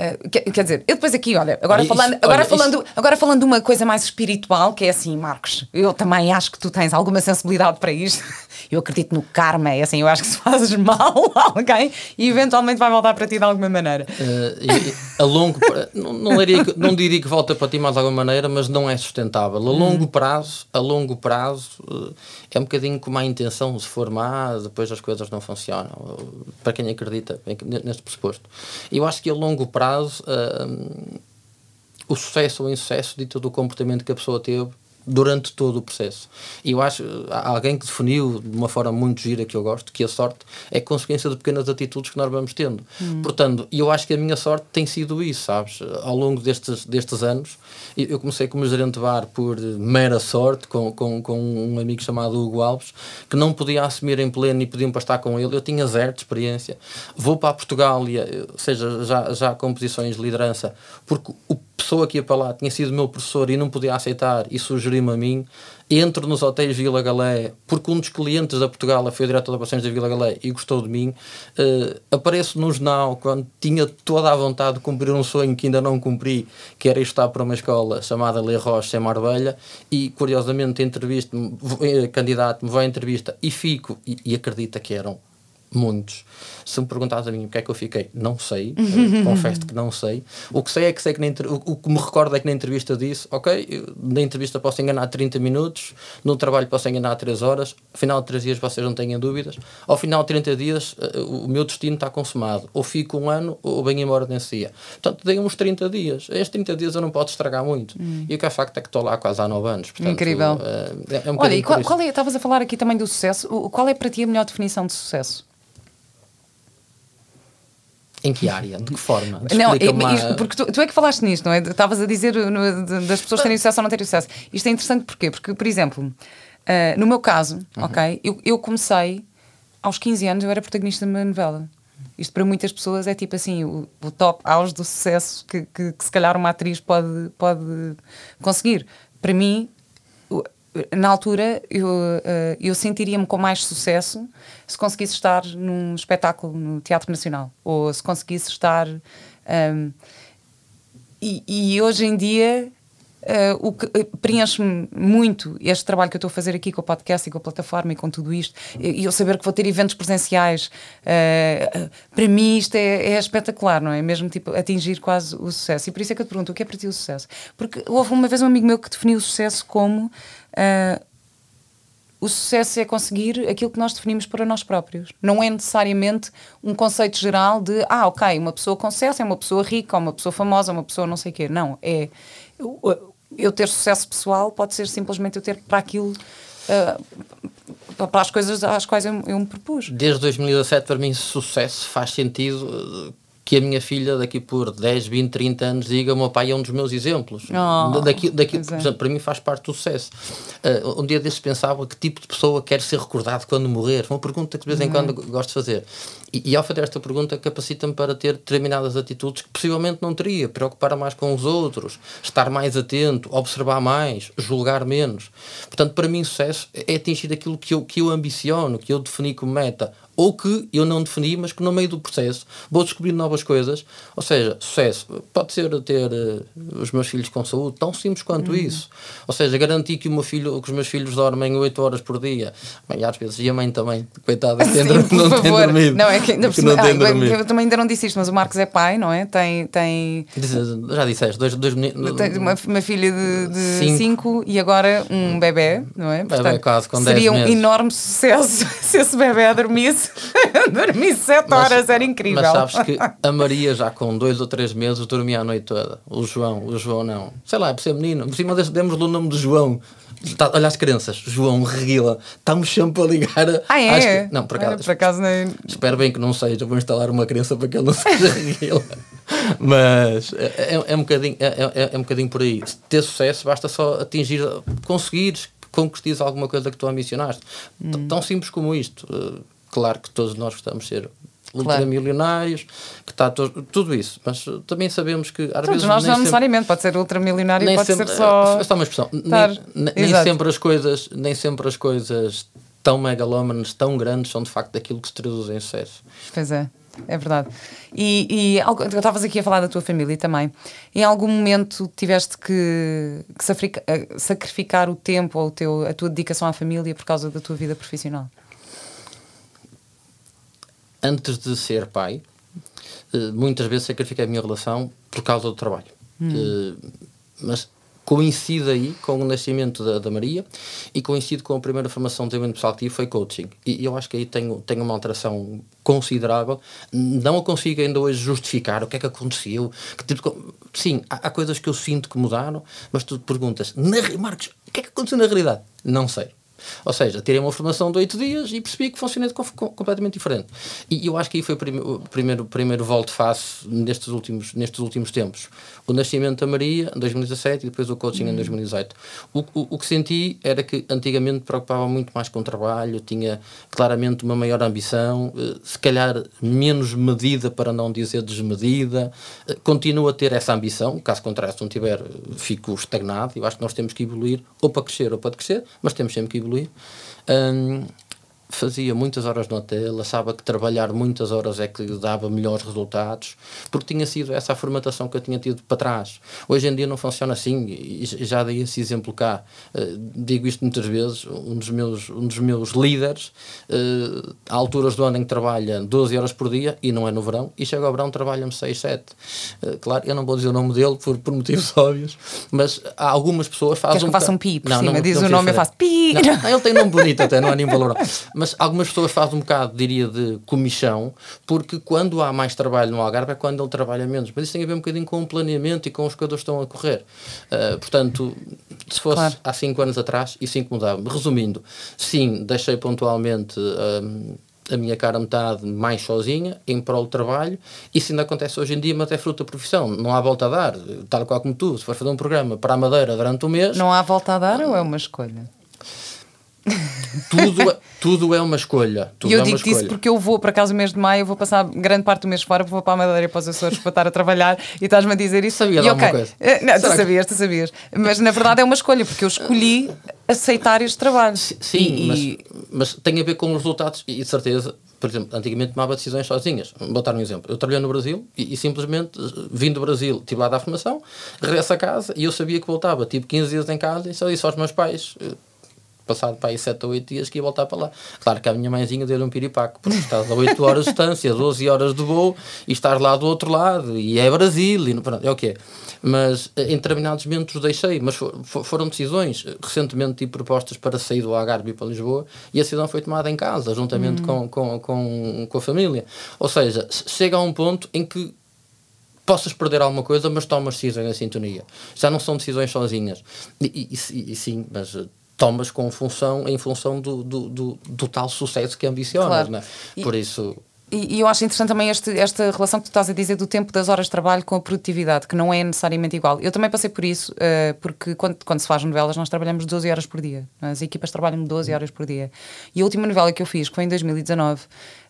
Uh, quer, quer, dizer, eu depois aqui, olha, agora, olha, falando, isso, agora, olha, falando, isso... agora falando de uma coisa mais espiritual, que é assim, Marcos, eu também acho que tu tens alguma sensibilidade para isto. Eu acredito no karma, é assim, eu acho que se fazes mal a alguém e eventualmente vai voltar para ti de alguma maneira. Uh, a longo não, não, diria que, não diria que volta para ti mais de alguma maneira, mas não é sustentável. A longo hum. prazo, a longo prazo, uh, é um bocadinho como a intenção, se for má, depois as coisas não funcionam. Para quem acredita neste pressuposto. Eu acho que a longo prazo uh, o sucesso ou o insucesso de todo o comportamento que a pessoa teve durante todo o processo. E eu acho, alguém que definiu de uma forma muito gira que eu gosto, que a sorte é consequência de pequenas atitudes que nós vamos tendo. Hum. Portanto, eu acho que a minha sorte tem sido isso, sabes? Ao longo destes, destes anos, eu comecei como gerente de bar por mera sorte, com, com, com um amigo chamado Hugo Alves, que não podia assumir em pleno e pediam para estar com ele. Eu tinha zero de experiência. Vou para Portugal, e, ou seja, já, já com posições de liderança, porque o pessoa que ia para lá tinha sido meu professor e não podia aceitar e sugeriu-me a mim, entro nos hotéis Vila Galé, porque um dos clientes da Portugal foi o diretor de operações da Vila Galé e gostou de mim, uh, apareço no jornal quando tinha toda a vontade de cumprir um sonho que ainda não cumpri, que era estar para uma escola chamada Le Roche em Marbella, e curiosamente entrevisto-me, eh, candidato-me, vou à entrevista e fico, e, e acredita que eram muitos. Se me perguntares a mim o que é que eu fiquei, não sei, confesso que não sei. O que sei é que sei que na, o, que me recordo é que na entrevista disse, ok, na entrevista posso enganar 30 minutos, no trabalho posso enganar 3 horas, ao final de 3 dias vocês não tenham dúvidas, ao final de 30 dias eh, o meu destino está consumado, ou fico um ano ou venho embora nesse dia. Portanto, dei uns 30 dias. Estes 30 dias eu não posso estragar muito. Hum. E o que é facto é que estou lá quase há 9 anos. Portanto, Incrível. É, é um Olha, e qual, qual é, estavas a falar aqui também do sucesso, qual é para ti a melhor definição de sucesso? Em que área? De que forma? Não, é, porque tu, tu, é que falaste nisto, não é? Estavas a dizer no, das pessoas terem sucesso ou não terem sucesso. Isto é interessante porquê? Porque, por exemplo, uh, no meu caso, uhum. ok, eu, eu comecei aos 15 anos, eu era protagonista de uma novela. Isto para muitas pessoas é tipo assim, o, o top auge do sucesso que, que, que, se calhar uma atriz pode, pode conseguir. Para mim, na altura eu, uh, eu sentiria-me com mais sucesso se conseguisse estar num espetáculo no Teatro Nacional ou se conseguisse estar um, e, e, hoje em dia uh, o que uh, preenche-me muito este trabalho que eu estou a fazer aqui com o podcast e com a plataforma e com tudo isto e eu saber que vou ter eventos presenciais para mim isto é, é, espetacular, não é? Mesmo tipo atingir quase o sucesso e por isso é que eu te pergunto o que é para ti o sucesso? Porque houve uma vez um amigo meu que definiu o sucesso como Uh, o sucesso é conseguir aquilo que nós definimos para nós próprios. Não é necessariamente um conceito geral de, ah, ok, uma pessoa com sucesso é uma pessoa rica, uma pessoa famosa, uma pessoa não sei o quê. Não, é. Eu, eu, ter sucesso pessoal pode ser simplesmente eu ter para aquilo. Uh, para as coisas às quais eu, eu me propus. Desde 2017, para mim, sucesso faz sentido que a minha filha daqui por 10, 20, 30 anos diga meu pai é um dos meus exemplos. Oh, daqui, daqui, é. exemplo, para mim faz parte do sucesso. Uh, um dia desses pensava que tipo de pessoa quer ser recordado quando morrer? Uma pergunta que de vez em uhum. quando gosto de fazer. E, e ao fazer esta pergunta capacita-me para ter determinadas atitudes que possivelmente não teria. Preocupar mais com os outros, estar mais atento, observar mais, julgar menos. Portanto, para mim sucesso é atingir aquilo que eu, que eu ambiciono, que eu defini como meta ou que eu não defini, mas que no meio do processo vou descobrir novas coisas. Ou seja, sucesso pode ser ter uh, os meus filhos com saúde, tão simples quanto uhum. isso. Ou seja, garantir que, o meu filho, que os meus filhos dormem 8 horas por dia. Bem, às vezes, e a mãe também, coitada, Sim, não favor. tem dormido. Não, é que ainda não tem dormido. Eu também ainda não disse isto, mas o Marcos é pai, não é? Tem. tem... Já disseste, dois, dois meninos. Uma, uma filha de 5 e agora um bebê, não é? Portanto, bebê quase com Seria um meses. enorme sucesso se esse bebê dormisse, dormisse 7 horas, era incrível. Mas sabes que a Maria já com 2 ou 3 meses dormia a noite toda. O João, o João não. Sei lá, é por ser menino. Por cima demos-lhe o nome de João. Tá, olha as crianças, João Reguila, estamos sempre a ligar. A, ah, é? Não, por acaso. Por acaso nem... Espero bem que não seja. Vou instalar uma criança para que ele não seja Reguila. Mas é, é, é, um bocadinho, é, é, é um bocadinho por aí. Ter sucesso basta só atingir, conseguires concretizar alguma coisa que tu ambicionaste. Hum. Tão simples como isto. Claro que todos nós gostamos de ser ultramilionários, que está tudo isso. Mas também sabemos que às Todos vezes. nós não necessariamente, pode ser ultramilionário, pode sempre, ser só. É, é uma expressão. Estar... Nem, nem sempre as coisas, nem sempre as coisas tão megalómanas, tão grandes, são de facto daquilo que se traduz em sucesso. Pois é. É verdade. E, e eu estavas aqui a falar da tua família também. Em algum momento tiveste que, que eh, sacrificar o tempo ou teu, a tua dedicação à família por causa da tua vida profissional? Antes de ser pai, eh, muitas vezes sacrifiquei a minha relação por causa do trabalho. Hum. Mas coincide aí com o nascimento da, da, Maria e coincide com a primeira formação de desenvolvimento pessoal que tive, foi coaching. E eu acho que aí tenho, tenho uma alteração considerável. Não a consigo ainda hoje justificar o que é que aconteceu. Que tipo, sim, há, há, coisas que eu sinto que mudaram, mas tu perguntas, Marcos, o que é que aconteceu na realidade? Não sei. Ou seja, tirei uma formação de oito dias e percebi que com, completamente diferente. E eu acho que aí foi o, prime, o primeiro, primeiro volte-face nestes últimos, nestes últimos tempos. O nascimento da Maria, em 2017, e depois o coaching em 2018. Hum. O, o, o que senti era que antigamente me preocupava muito mais com o trabalho, tinha claramente uma maior ambição, eh, se calhar menos medida, para não dizer desmedida. Eh, continuo a ter essa ambição, caso contrário, se não tiver, fico estagnado. Eu acho que nós temos que evoluir ou para crescer ou para crescer, mas temos sempre que evoluir. Fazia muitas horas no hotel, achava que trabalhar muitas horas é que dava melhores resultados, porque tinha sido essa a formatação que eu tinha tido para trás. Hoje em dia não funciona assim, e já dei esse exemplo cá. Uh, digo isto muitas vezes, um dos meus, um dos meus líderes, uh, há alturas do ano em que trabalha 12 horas por dia, e não é no verão, e chega ao verão trabalha-me 6, 7. Uh, claro, eu não vou dizer o nome dele por, por motivos óbvios, mas há algumas pessoas fazem... Queres um que eu faça um pi por não, cima? Não, Diz não o nome, eu faço pi! Não, ele tem nome bonito até, não há nenhum valor. Mas algumas pessoas fazem um bocado, diria, de comichão, porque quando há mais trabalho no Algarve é quando ele trabalha menos. Mas isso tem a ver um bocadinho com o planeamento e com os que estão a correr. Uh, portanto, se fosse claro. há 5 anos atrás, isso incomodava-me. Resumindo, sim, deixei pontualmente. Um, a minha cara metade mais sozinha, em prol do trabalho, isso ainda acontece hoje em dia, mas é fruto da profissão, não há volta a dar, tal qual como tu, se for fazer um programa para a Madeira durante um mês... Não há volta a dar ou é uma escolha? Tudo, é, tudo é uma escolha. E eu é digo isso porque eu vou, para casa, o mês de maio, eu vou passar grande parte do mês fora, vou para a Madeira e para os Açores para estar a trabalhar e estás-me a dizer isso. Sabia e, okay. coisa. Eh, não, tu sabias, tu sabias. Mas na verdade é uma escolha, porque eu escolhi aceitar este trabalho. Sim, e, mas, mas tem a ver com os resultados e de certeza por exemplo, antigamente tomava decisões sozinhas. Vou dar um exemplo. Eu trabalhei no Brasil e, e, simplesmente vim do Brasil, estive lá da formação, regresso a casa e eu sabia que voltava. Tive 15 dias em casa e só disse aos meus pais: passado para aí 7 ou 8 dias que ia voltar para lá. Claro que a minha mãezinha deu-lhe um piripaco, porque estás a 8 horas de distância, 12 horas de voo e estar lá do outro lado, e é Brasil, e pronto, é o que é. Mas eh, em determinados momentos deixei, mas for, for, foram decisões. Recentemente tive propostas para sair do Algarve e para Lisboa e a decisão foi tomada em casa, juntamente uhum. com, com, com, com a família. Ou seja, chega a um ponto em que possas perder alguma coisa, mas tomas decisões em sintonia. Já não são decisões sozinhas. E, e, e sim, mas eh, tomas com função, em função do, do, do, do tal sucesso que ambicionas, claro. né? Por isso... E, e, eu acho interessante também este, esta relação que tu estás a dizer do tempo das horas de trabalho com a produtividade, que não é necessariamente igual. Eu também passei por isso, uh, porque quando, quando se faz novelas, nós trabalhamos 12 horas por dia. As equipas trabalham 12 horas por dia. E a última novela que eu fiz, que foi em 2019,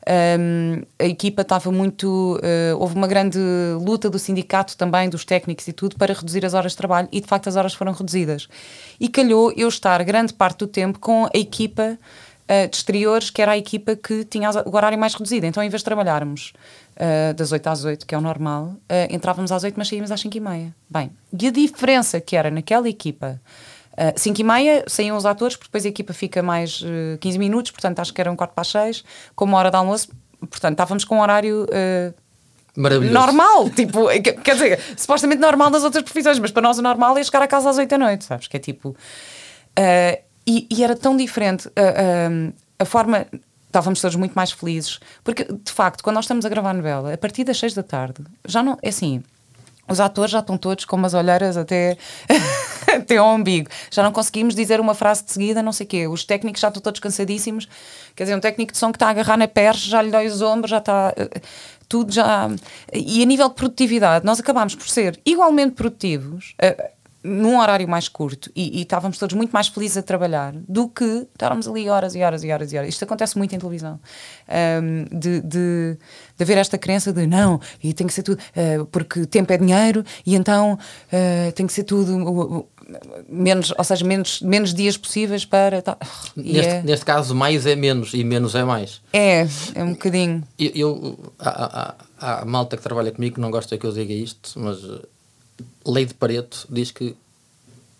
um, a equipa estava muito. Uh, houve uma grande luta do sindicato também, dos técnicos e tudo, para reduzir as horas de trabalho e de facto as horas foram reduzidas. E calhou eu estar grande parte do tempo com a equipa uh, de exteriores, que era a equipa que tinha o horário mais reduzido. Então, em vez de trabalharmos uh, das 8 às 8, que é o normal, entrávamos às 8, mas saímos às 5 e meia. Bem, e a diferença que era naquela equipa. Uh, 5 e meia saíam os atores, porque depois a equipa fica mais uh, 15 minutos, portanto acho que era um quarto para as 6, com uma hora de almoço, portanto estávamos com um horário Maravilhoso. normal, tipo, quer dizer, supostamente normal nas outras profissões, mas para nós o normal é chegar a casa às 8 da noite, sabes? Que é tipo. Uh, e, e, era tão diferente uh, uh, a forma. Estávamos todos muito mais felizes, porque de facto, quando nós estamos a gravar novela, a partir das 6 da tarde, já não. É assim, os atores já estão todos com umas olheiras até, até ao umbigo. Já não conseguimos dizer uma frase de seguida, não sei o quê. Os técnicos já estão todos cansadíssimos. Quer dizer, um técnico de som que está a agarrar na perna, já lhe dói os ombros, já está tudo já. E a nível de produtividade, nós acabámos por ser igualmente produtivos. Uh, num horário mais curto e, e, estávamos todos muito mais felizes a trabalhar do que estarmos ali horas e horas e horas e horas. Isto acontece muito em televisão. Um, de, de, de haver esta crença de não, e tem que ser tudo, uh, porque tempo é dinheiro e então uh, tem que ser tudo. Uh, menos, ou seja, menos, menos dias possíveis para. Neste, é... neste caso, mais é menos e menos é mais. É, é um bocadinho. Eu, eu há, há, há, malta que trabalha comigo que não gosta que eu diga isto, mas lei de Pareto diz que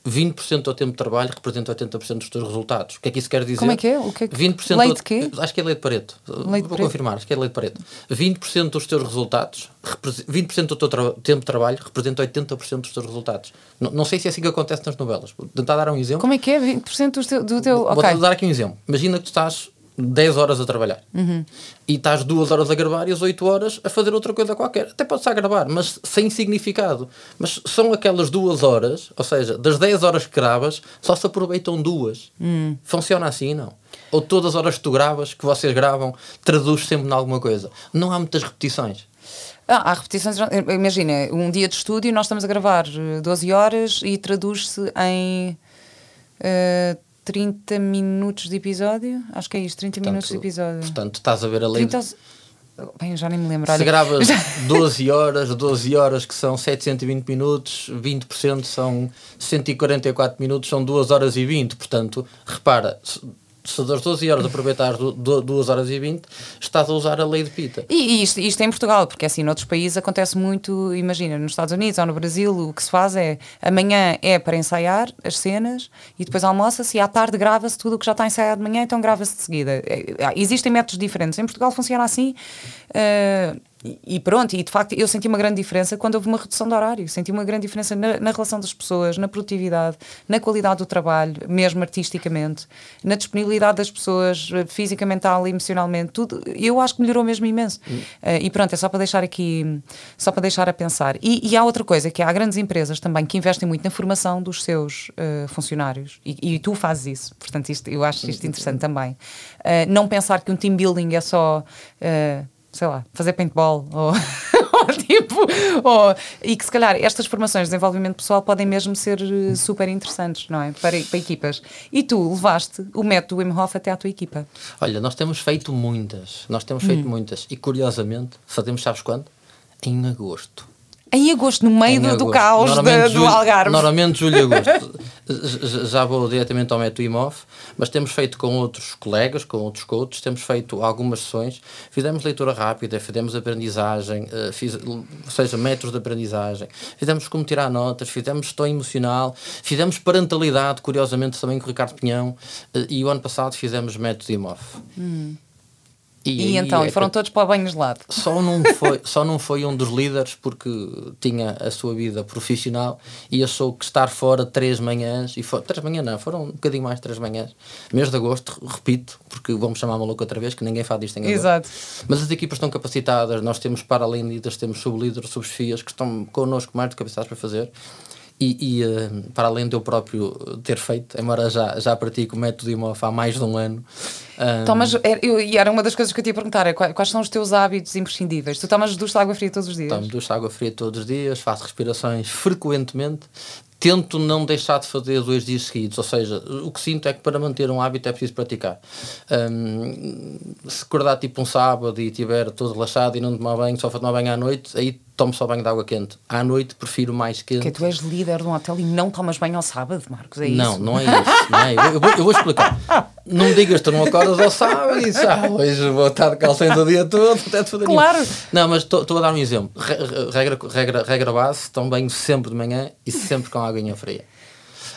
20% do tempo de trabalho representa 80% dos teus resultados. O que é que isso quer dizer? Como é que é? O que é que... 20% lei de quê? Acho que é lei de Pareto. Lei de Vou Pareto. confirmar, acho que é lei de Pareto. 20% dos teus resultados, 20% do teu tempo de trabalho representa 80% dos teus resultados. Não, não sei se é assim que acontece nas novelas. Vou tentar dar um exemplo. Como é que é? 20% do teu... Do teu... Vou okay. dar aqui um exemplo. Imagina que tu estás 10 horas a trabalhar uhum. e estás 2 horas a gravar e as 8 horas a fazer outra coisa qualquer. Até pode estar a gravar, mas sem significado. Mas são aquelas duas horas, ou seja, das 10 horas que gravas, só se aproveitam duas. Uhum. Funciona assim, não? Ou todas as horas que tu gravas, que vocês gravam, traduz sempre em alguma coisa. Não há muitas repetições. Ah, há repetições. Imagina, um dia de estúdio, nós estamos a gravar 12 horas e traduz-se em. Uh, 30 minutos de episódio? Acho que é isto, 30 portanto, minutos de episódio. Portanto, estás a ver a lei. 30... De... Bem, já nem me lembro. Se olha. gravas 12 horas, 12 horas que são 720 minutos, 20% são 144 minutos, são 2 horas e 20. Portanto, repara, se das 12 horas aproveitar 2 horas e 20, estás a usar a lei de Pita. E, e isto, isto é em Portugal, porque assim, noutros países acontece muito, imagina, nos Estados Unidos ou no Brasil, o que se faz é amanhã é para ensaiar as cenas e depois almoça-se e à tarde grava-se tudo o que já está ensaiado de manhã, então grava-se de seguida. É, existem métodos diferentes. Em Portugal funciona assim. Uh, e pronto, e de facto eu senti uma grande diferença quando houve uma redução de horário. Senti uma grande diferença na, na, relação das pessoas, na produtividade, na qualidade do trabalho, mesmo artisticamente, na disponibilidade das pessoas, eh, física, mental, emocionalmente, tudo. Eu acho que melhorou mesmo imenso. Uh, e pronto, é só para deixar aqui, só para deixar a pensar. E, e, há outra coisa, que há grandes empresas também que investem muito na formação dos seus uh, funcionários. E, e, tu fazes isso. Portanto, isto, eu acho isto interessante também. Uh, não pensar que um team building é só sei lá, fazer paintball ou, ou tipo, ou, e que se calhar estas formações de desenvolvimento pessoal podem mesmo ser eh, super interessantes, não é? Para, para equipas. E tu levaste o método Wim Hof até à tua equipa? Olha, nós temos feito muitas, nós temos feito hum. muitas e curiosamente fazemos, sabes quando? Em agosto. Em agosto, no meio do, do, caos de, do Algarve. Normalmente julho e agosto. Já vou diretamente ao método IMOF, mas temos feito com outros colegas, com outros coaches, temos feito algumas sessões, fizemos leitura rápida, fizemos aprendizagem, uh, fiz, ou seja, métodos de aprendizagem, fizemos como tirar notas, fizemos gestão emocional, fizemos parentalidade, curiosamente também com o Ricardo Pinhão, uh, e o ano passado fizemos método IMOF. Hum. E, e então, é e foram todos para o banho gelado? Só não, foi, só não foi um dos líderes porque tinha a sua vida profissional e achou que estar fora três manhãs, e for, três manhãs não, foram um bocadinho mais três manhãs, mês de agosto, repito, porque vamos chamar maluco outra vez, que ninguém faz disto em agosto. Exato. Mas as equipas estão capacitadas, nós temos para além líderes, temos sublíderes, subchefias que estão connosco mais do que capacitados para fazer. E, e uh, para além de eu próprio ter feito, embora já, já pratico o método IMOF há mais de um ano. Um... Tomas, eu, e era uma das coisas que eu te ia perguntar: é, quais, quais são os teus hábitos imprescindíveis? Tu tomas ducha de água fria todos os dias? Tomo ducha de água fria todos os dias, faço respirações frequentemente, tento não deixar de fazer dois dias seguidos, ou seja, o que sinto é que para manter um hábito é preciso praticar. Um, se acordar tipo um sábado e estiver todo relaxado e não tomar banho, só para tomar banho à noite, aí tomo só banho de água quente. À noite prefiro mais quente. Porque tu és líder de um hotel e não tomas banho ao sábado, Marcos, é não, isso? não é isso. Não é. Eu, vou, eu vou explicar. Não me digas que tu não acordas ao sábado e dizes, ah, hoje vou estar de calcinha o dia todo, até te Claro. Não, mas estou a dar um exemplo. Regra, regra, regra base, tomo banho sempre de manhã e sempre com água fria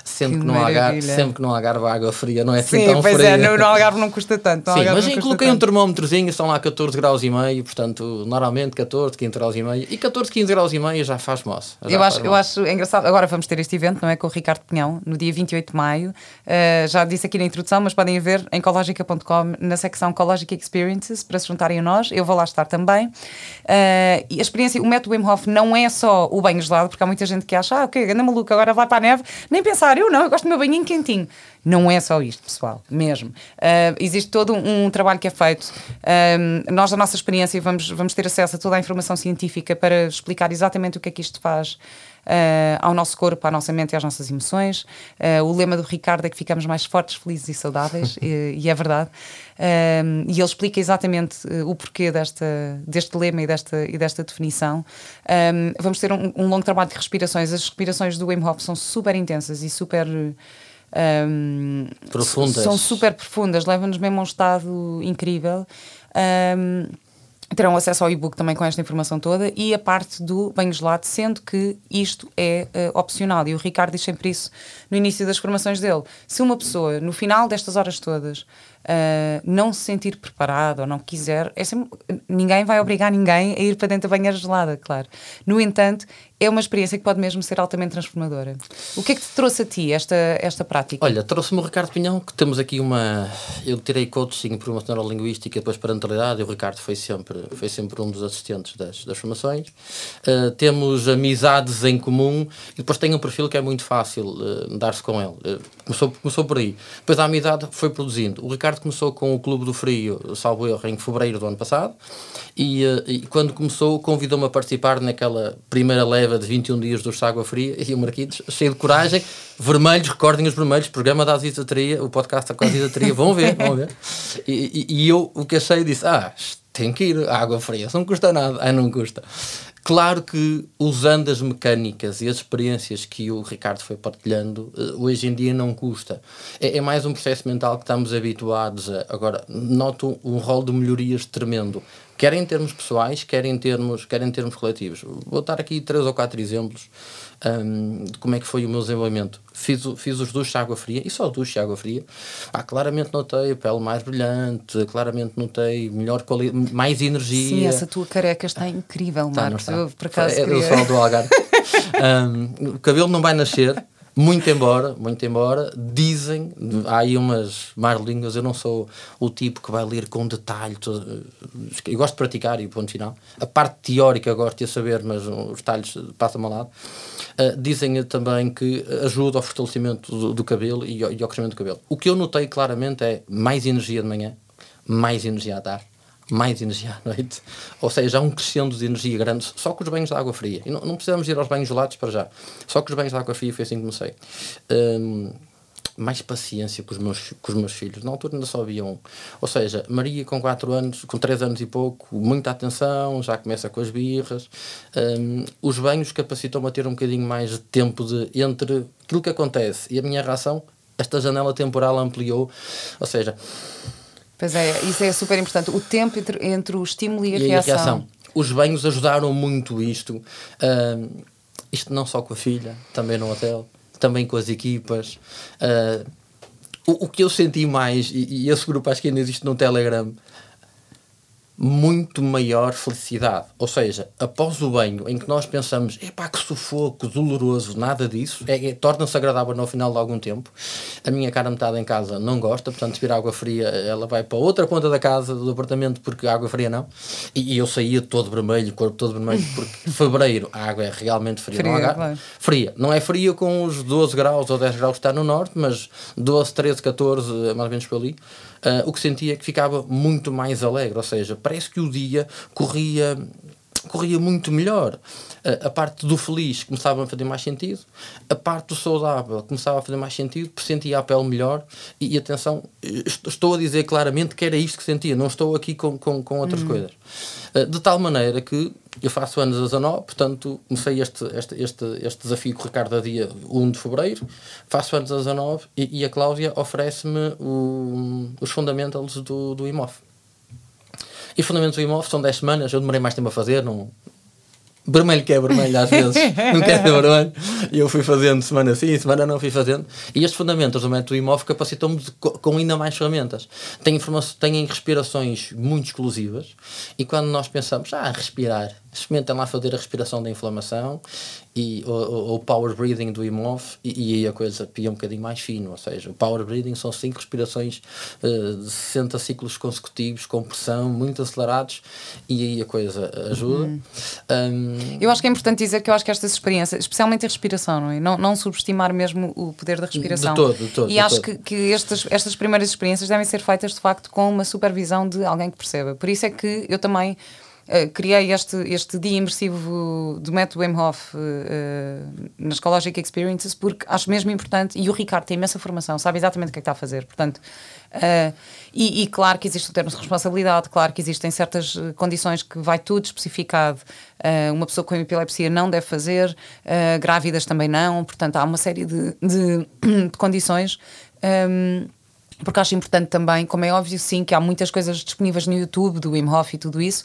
sempre que, que no Algarve, sempre que no Algarve a água fria não é assim Sim, tão pois fria. é, no, no Algarve não custa tanto. Sim, mas coloquei um termómetrozinho, estão lá 14 graus e meio, portanto, normalmente 14, 15 graus e meio, e 14, 15 graus e meio já faz moça. Eu, acho, eu acho engraçado, agora vamos ter este evento, não é, com o Ricardo Pinhão, no dia 28 de maio, uh, já disse aqui na introdução, mas podem ver em ecologica.com, na secção Ecologic Experiences, para se juntarem a nós, eu vou lá estar também. Uh, e a experiência, o método Wim Hof não é só o banho gelado, porque há muita gente que acha, ah, ok, anda maluco, agora vai para a neve, nem pensar, eu não, eu gosto do meu banho quentinho, quentinho. Não é só isto, pessoal, mesmo. Uh, existe todo um, um, trabalho que é feito. Uh, nós, da nossa experiência, vamos, vamos ter acesso a toda a informação científica para explicar exatamente o que é que isto faz. Uh, ao nosso corpo, à nossa mente e às nossas emoções. Uh, o lema do Ricardo é que ficamos mais fortes, felizes e saudáveis, e, e, é verdade. Uh, e ele explica exatamente o porquê desta, deste lema e desta, e desta definição. vamos ter um, um, longo trabalho de respirações. As respirações do Wim Hof são super intensas e super. Profundas. São super profundas, levam-nos mesmo a um estado incrível. Um, terão acesso ao e-book também com esta informação toda e a parte do banho gelado, sendo que isto é uh, opcional. E o Ricardo diz sempre isso no início das formações dele. Se uma pessoa, no final destas horas todas, uh, não se sentir preparada ou não quiser, é sempre, ninguém vai obrigar ninguém a ir para dentro da banheira gelada, claro. No entanto, é uma experiência que pode mesmo ser altamente transformadora. O que é que te trouxe a ti esta, esta prática? Olha, trouxe-me o Ricardo Pinhão, que temos aqui uma. Eu tirei coaching por uma neurolinguística depois parentalidade, e o Ricardo foi sempre, foi sempre um dos assistentes das, das formações. Uh, temos amizades em comum e depois tem um perfil que é muito fácil uh, dar-se com ele. Uh, começou, começou por aí. Depois a amizade foi produzindo. O Ricardo começou com o Clube do Frio, salvo erro, em fevereiro do ano passado, e, e quando começou, convidou-me a participar naquela primeira leva de 21 dias do Água Fria e o Marquitos, cheio de coragem, vermelhos, recordem os vermelhos, programa da Azizatria, o podcast da Azizatria, vão ver, vão ver. E, e, e, eu o que achei disse: Ah, tem que ir à água fria, não custa nada. Ah, não custa. Claro que usando as mecânicas e as experiências que o Ricardo foi partilhando, eh, hoje em dia não custa. É, é mais um processo mental que estamos habituados a. Agora, noto um rol de melhorias tremendo quer em termos pessoais, quer em termos, quer em termos coletivos. Vou dar aqui três ou quatro exemplos um, de como é que foi o meu desenvolvimento. Fiz, fiz os duches de água fria, e só duches de água fria. Ah, claramente notei a pele mais brilhante, claramente notei melhor qualidade, mais energia. Sim, essa tua careca está incrível, tá, Marcos. Eu, por acaso, é, queria... do Algarve. um, o cabelo não vai nascer, muito embora, muito embora, dizem, há aí umas mais línguas, eu não sou o tipo que vai ler com detalhe, todo, eu gosto de praticar e ponto final. A parte teórica gosto de saber, mas os detalhes passam ao lado. Uh, dizem também que ajuda ao fortalecimento do, do cabelo e e ao crescimento do cabelo. O que eu notei claramente é mais energia de manhã, mais energia à tarde mais energia à noite, ou seja, há um crescendo de energia grande só com os banhos de água fria. E não, não precisamos ir aos banhos gelados para já, só com os banhos de água fria foi assim que comecei. Um, mais paciência com os, meus, com os meus filhos. Na altura ainda só havia um. Ou seja, Maria com 4 anos, com 3 anos e pouco, muita atenção, já começa com as birras. Um, os banhos capacitam-me a ter um bocadinho mais de tempo de entre aquilo que acontece e a minha reação. Esta janela temporal ampliou. Ou seja, Pois é, isso é super importante. O tempo entre, entre o estímulo e a, e reação. a reação. Os banhos ajudaram muito isto. Uh, isto não só com a filha, também no hotel, também com as equipas. Uh, o, o, que eu senti mais, e, e esse grupo acho que ainda existe no Telegram, muito maior felicidade. Ou seja, após o banho, em que nós pensamos, epá, que sufoco, doloroso, nada disso, é, é torna-se agradável no final de algum tempo. A minha cara metade em casa não gosta, portanto, se vir água fria, ela vai para outra ponta da casa, do apartamento, porque água fria não. E, e eu saía todo vermelho, corpo todo vermelho, porque fevereiro a água é realmente fria. Fria, não, claro. fria. Não é fria com os 12 graus ou 10 graus que está no norte, mas 12, 13, 14, mais ou menos por ali o que sentia é que ficava muito mais alegre, ou seja, parece que o dia corria corria muito melhor. A, a parte do feliz começava a fazer mais sentido, a parte do saudável começava a fazer mais sentido, porque sentia a pele melhor. E, e atenção, estou a dizer claramente que era isto que sentia, não estou aqui com, com, com outras hum. coisas. Uh, de tal maneira que eu faço anos a 19, portanto, comecei este, este, este, este desafio com o Ricardo a dia 1 de fevereiro, faço anos a 19 e, e a Cláudia oferece-me os fundamentals do, do IMOF. E os fundamentos do IMOF são 10 semanas, eu demorei mais tempo a fazer, não, vermelho que é vermelho às vezes, não quer ser vermelho. E eu fui fazendo semana sim, semana não fui fazendo. E estes fundamentos do método imóvel capacitam-me com ainda mais ferramentas. Tem, têm respirações muito exclusivas e quando nós pensamos, ah, respirar, experimentem lá fazer a respiração da inflamação e o, o power breathing do Imov e, e, aí a coisa pia um bocadinho mais fino, ou seja, o power breathing são cinco respirações uh, de 60 ciclos consecutivos com pressão, muito acelerados e aí a coisa ajuda. Uhum. Um, eu acho que é importante dizer que eu acho que estas experiências, especialmente a respiração, não, é? não, não subestimar mesmo o poder da respiração. De todo, de todo. E de acho todo. que, que estas, estas primeiras experiências devem ser feitas de facto com uma supervisão de alguém que perceba. Por isso é que eu também Uh, criei este, este dia imersivo do método Wim Hof uh, uh, nas Ecologic Experiences porque acho mesmo importante e o Ricardo tem imensa formação, sabe exatamente o que é que está a fazer. Portanto, e, e, claro que existe o termo de responsabilidade, claro que existem certas condições que vai tudo especificado. uma pessoa com epilepsia não deve fazer, grávidas também não, portanto, há uma série de, de, de condições. Um, porque acho importante também, como é óbvio, sim, que há muitas coisas disponíveis no YouTube do Wim Hof e tudo isso,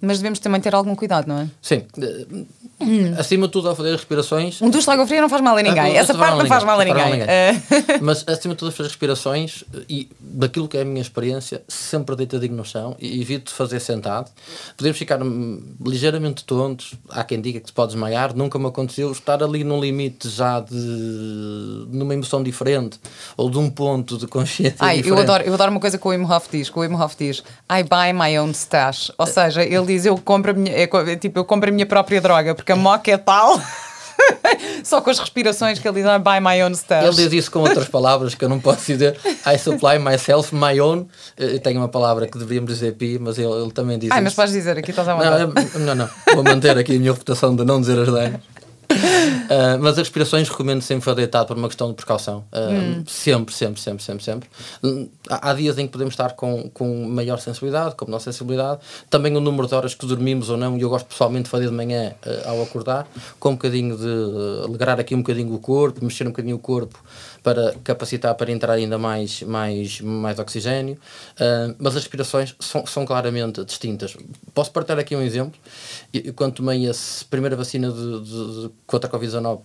mas devemos também ter algum cuidado, não é? Sim. acima de tudo, ao fazer respirações. Um duche de água fria não faz mal a ninguém. Ah, Essa parte não faz mal a ninguém. ninguém. Mas acima de tudo, a fazer respirações e daquilo que é a minha experiência, sempre deitadinho no chão e evito fazer sentado. Podemos ficar ligeiramente tontos. Há quem diga que se pode desmaiar. Nunca me aconteceu estar ali num limite já de. numa emoção diferente ou de um ponto de consciência. Ai, diferente. eu adoro, eu adoro uma coisa que o Wim Hof diz: que o diz, I buy my own stash. Ou seja, ele diz: eu compro a minha, é, tipo, eu compro a minha própria droga, porque a moca é tal. Só com as respirações que ele diz, I buy my own stuff. Ele diz isso com outras palavras que eu não posso dizer. I supply myself my own. Eu tenho uma palavra que deveríamos dizer pi, mas ele, ele também diz Ai, isso. mas podes dizer, aqui estás a mandar. Não, não, não. Vou manter aqui a minha reputação de não dizer as lentes. Uh, mas as respirações recomendo sempre fazer deitado por uma questão de precaução. Uh, hum. Sempre, sempre, sempre, sempre, sempre. Há, há, dias em que podemos estar com, com maior sensibilidade, com menor sensibilidade. Também o número de horas que dormimos ou não, e eu gosto pessoalmente de fazer de manhã uh, ao acordar, com um bocadinho de alegrar aqui um bocadinho o corpo, mexer um bocadinho o corpo para capacitar para entrar ainda mais, mais, mais oxigênio, uh, mas as respirações são, são claramente distintas. Posso partilhar aqui um exemplo? Eu, quando tomei a primeira vacina de, de, de contra a Covid-19,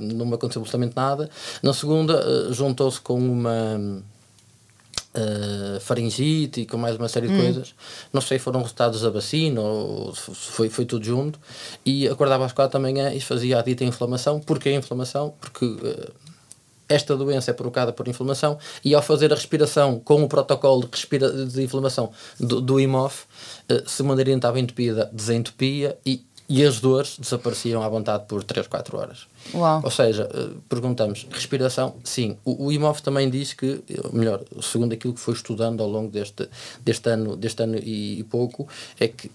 não me aconteceu absolutamente nada. Na segunda, juntou-se com uma uh, faringite e com mais uma série de hum. coisas. Não sei se foram resultados da vacina ou foi, foi tudo junto. E acordava às quatro da manhã e fazia a dita inflamação. Porquê inflamação? Porque uh, esta doença é provocada por inflamação e ao fazer a respiração com o protocolo de, respira de inflamação do, do IMOF, uh, se uma narina estava entupida, desentupia e e as dores desapareciam à vontade por 3, 4 horas. Uau. Ou seja, eh, perguntamos, respiração, sim. O, o IMOF também diz que, melhor, segundo aquilo que foi estudando ao longo deste, deste ano, deste ano e, e pouco, é que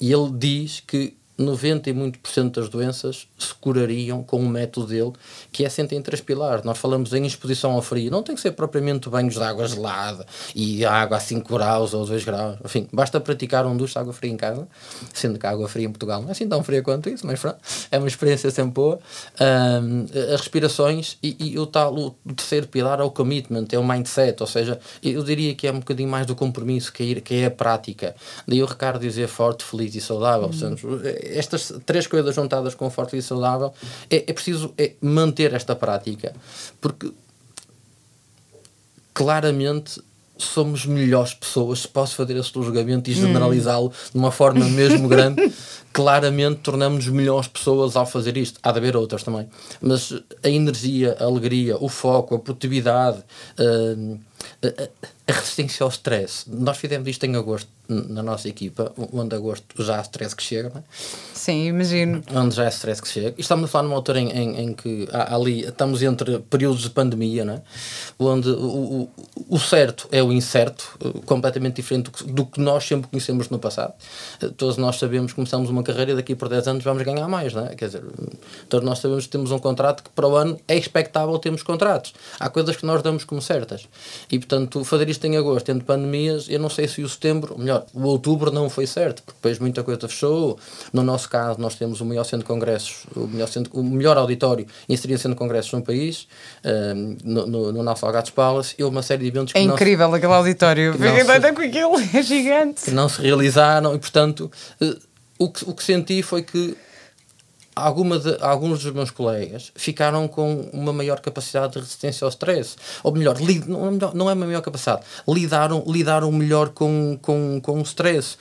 ele diz que 90 e muito por cento das doenças se curariam com o método dele, que é sempre em transpilar. Nós falamos em exposição ao frio, não tem que ser propriamente banhos de água gelada e água a 5 graus ou 2 graus. Enfim, basta praticar um duche de água fria em casa, sendo que a água fria em Portugal não é assim tão fria quanto isso, mas pronto, é uma experiência sempre boa. Um, as respirações e, e, o tal, o terceiro pilar é o commitment, é o mindset, ou seja, eu diria que é um bocadinho mais do compromisso, que é, que é a prática. Daí o Ricardo dizer forte, feliz e saudável. Uhum estas três coisas juntadas com forte e saudável, é, é preciso é manter esta prática, porque claramente somos melhores pessoas, se posso fazer esse julgamento e generalizá-lo de uma forma mesmo grande, claramente tornamos-nos melhores pessoas ao fazer isto. Há de haver outras também. Mas a energia, a alegria, o foco, a produtividade, uh, uh, a resistência ao stress. Nós fizemos isto em agosto na nossa equipa, onde agosto já há stress que chega, não é? Sim, imagino. Onde já é stress que chega. E estamos a falar numa altura em, em, em que há, ali estamos entre períodos de pandemia, não é? Onde o, o, o certo é o incerto, eh, completamente diferente do que, do que, nós sempre conhecemos no passado. Eh, todos nós sabemos que começamos uma carreira e daqui por 10 anos vamos ganhar mais, não é? Quer dizer, todos nós sabemos que temos um contrato que para o ano é expectável termos contratos. Há coisas que nós damos como certas. E portanto, fazer isto em agosto, entre pandemias, eu não sei se o setembro, melhor, o outubro não foi certo, porque depois muita coisa fechou. No nosso caso, nós temos o maior centro de congressos, o melhor, centro, o melhor auditório inserido centro de congressos no país, um, no, no, no nosso Algados Palace, e houve uma série de eventos que É incrível se, aquele auditório, doida com aquilo, é gigante. Que não se realizaram, e portanto, uh, o, que, o que senti foi que alguma de, alguns dos meus colegas ficaram com uma maior capacidade de resistência ao stress. Ou melhor, lid, não, não é uma maior capacidade, lidaram, lidaram melhor com, com, com o stress.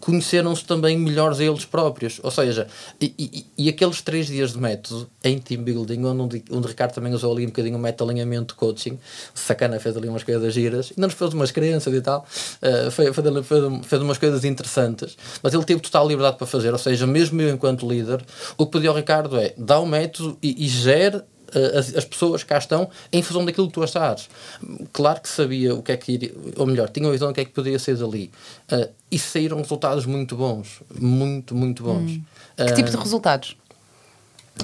Conheceram-se também melhores a eles próprios. Ou seja, e, e, e, aqueles três dias de método em team building, onde, onde o Ricardo também usou ali um bocadinho o método de alinhamento de coaching, sacana fez ali umas coisas giras, ainda nos fez umas crenças e tal, uh, fez, fez, fez umas coisas interessantes, mas ele teve total liberdade para fazer. Ou seja, mesmo eu enquanto líder, o que pedi ao Ricardo é dá o um método e, e gere uh, as, as, pessoas que cá estão em função daquilo que tu achares. Claro que sabia o que é que iria, ou melhor, tinha uma visão do que é que poderia ser dali. Uh, e saíram resultados muito bons. Muito, muito bons. Hum. Que uh, tipo de resultados?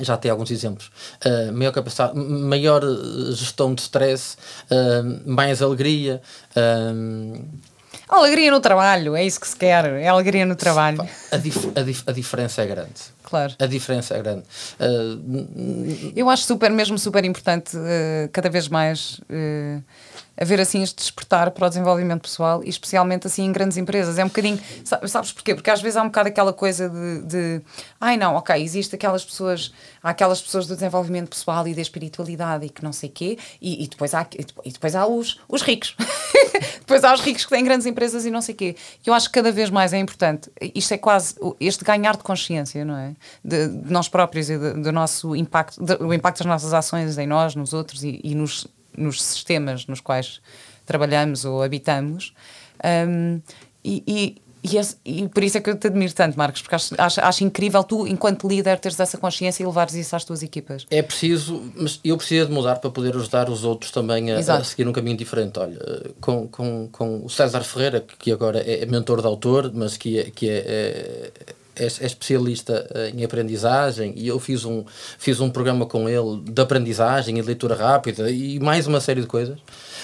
já tem alguns exemplos. Uh, maior capacidade, maior gestão de stress, mais alegria. Alegria no trabalho, é isso que se quer, é alegria no trabalho. A, dif a, dif a diferença é grande. Claro. A diferença é grande. Uh, Eu acho super, mesmo super importante, uh, cada vez mais, uh, haver assim este despertar para o desenvolvimento pessoal e especialmente assim em grandes empresas. É um bocadinho. Sabes porquê? Porque às vezes há um bocado aquela coisa de. de ai não, ok, existe aquelas pessoas. Há aquelas pessoas do desenvolvimento pessoal e da espiritualidade e que não sei quê, e, e depois há, e depois há os, os ricos. depois há os ricos que têm grandes empresas e não sei quê. Eu acho que cada vez mais é importante. Isto é quase este ganhar de consciência, não é? De, de nós próprios e do nosso impacto, do impacto das nossas ações em nós, nos outros e, e nos nos sistemas nos quais trabalhamos ou habitamos. Um, e, e, e, esse, e, por isso é que eu te admiro tanto, Marcos, porque acho, acho, acho, incrível tu, enquanto líder, teres essa consciência e levares isso às tuas equipas. É preciso, mas eu preciso de mudar para poder ajudar os outros também a, a seguir um caminho diferente. Olha, com, com, com o César Ferreira, que agora é mentor de autor, mas que é, que é, é é, é, especialista eh, em aprendizagem e eu fiz um, fiz um programa com ele de aprendizagem e de leitura rápida e mais uma série de coisas.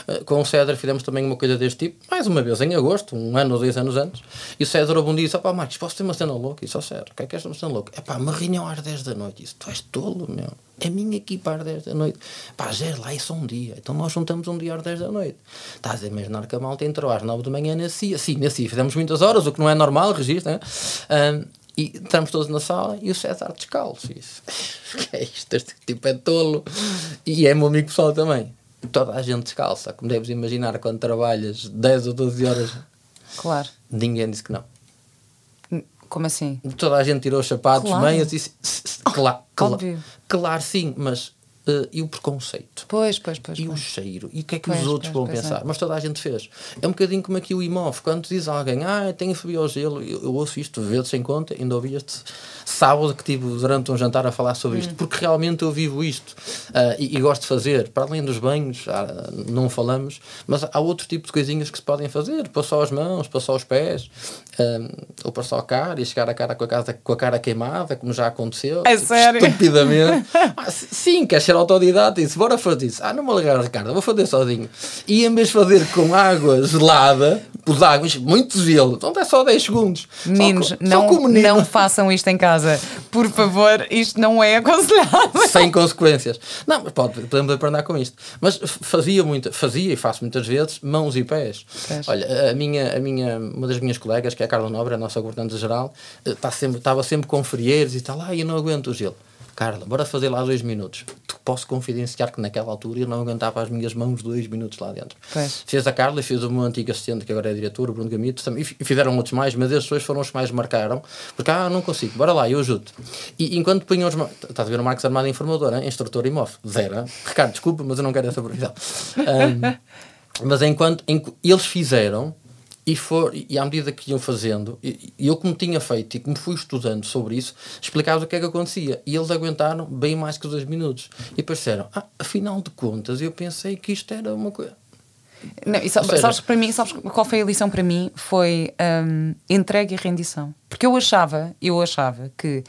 Eh, com o César fizemos também uma coisa deste tipo, mais uma vez em agosto, um ano ou dois anos antes. E o César algum dia disse: Pá, Marcos, posso ter uma cena louca? E só César, o que é que és uma cena louca? É pá, uma reunião às 10 da noite. Isso, tu és tolo, meu. É minha equipa às 10 da noite. Pá, já é lá, isso é um dia. Então nós juntamos um dia às 10 da noite. Estás a imaginar que a malta entrou às 9 da manhã na CIA. Sim, na CIA fizemos muitas horas, o que não é normal, registro, né? Um, e estamos todos na sala e o César descalço. Isso. que é isto? Este tipo é tolo. E é meu amigo pessoal também. Toda a gente descalça. Como deves imaginar, quando trabalhas 10 ou 12 horas. Claro. Ninguém disse que não. Como assim? Toda a gente tirou os sapatos, claro. meias e disse. Claro, claro, claro, sim, mas Uh, e o preconceito. Pois, pois, pois. E pois. o cheiro. E o que é que pois, os outros pois, vão pensar? É. Mas toda a gente fez. É um bocadinho como aqui o imóvel. Quando diz alguém, ah, tenho fobia ao gelo, eu, eu ouço isto vezes sem conta, ainda ouvi este sábado que tive durante um jantar a falar sobre isto, hum. porque realmente eu vivo isto uh, e, e, gosto de fazer. Para além dos banhos, uh, não falamos, mas há outro tipo de coisinhas que se podem fazer. Passar as mãos, passar os pés, uh, ou passar a cara e chegar a cara com a, casa, com a cara queimada, como já aconteceu. É sério? Estupidamente. ah, sim, quer ser autodidata e disse, bora fazer isso. Ah, não vou ligar a Ricardo, vou fazer sozinho. E em vez de fazer com água gelada, pus água, muito gelo, então é só 10 segundos. Meninos, só, não, só não façam isto em casa. Por favor, isto não é aconselhável. Sem consequências. Não, mas pode, podemos aprender com isto. Mas fazia muito, fazia e faço muitas vezes mãos e pés. pés. Olha, a minha, a minha, uma das minhas colegas, que é a Carla Nobre, a nossa governante geral, está eh, sempre, estava sempre com frieiros e tal, ah, eu não aguento o gelo. Carla, bora fazer lá dois minutos. Posso confidenciar que naquela altura eu não aguentava as minhas mãos dois minutos lá dentro. Pois. Fez a Carla, fez o meu antigo assistente, que agora é diretor, o Bruno Gamito, também, e fizeram outros mais, mas esses dois foram os que mais marcaram, porque, ah, não consigo, bora lá, eu ajudo. E enquanto punham os. Estás a ver o Marcos Armado informador, hein? instrutor imóvel, zero. Ricardo, desculpa, mas eu não quero essa profissão. Um, Mas enquanto, enquanto eles fizeram, e, for, e à medida que iam fazendo, e, eu como tinha feito e como fui estudando sobre isso, explicava o que é que acontecia. E eles aguentaram bem mais que dois minutos. E depois disseram, ah, afinal de contas, eu pensei que isto era uma coisa... Não, e seja, sabes para mim, sabes qual foi a lição para mim? Foi um, entrega e rendição. Porque eu achava, eu achava que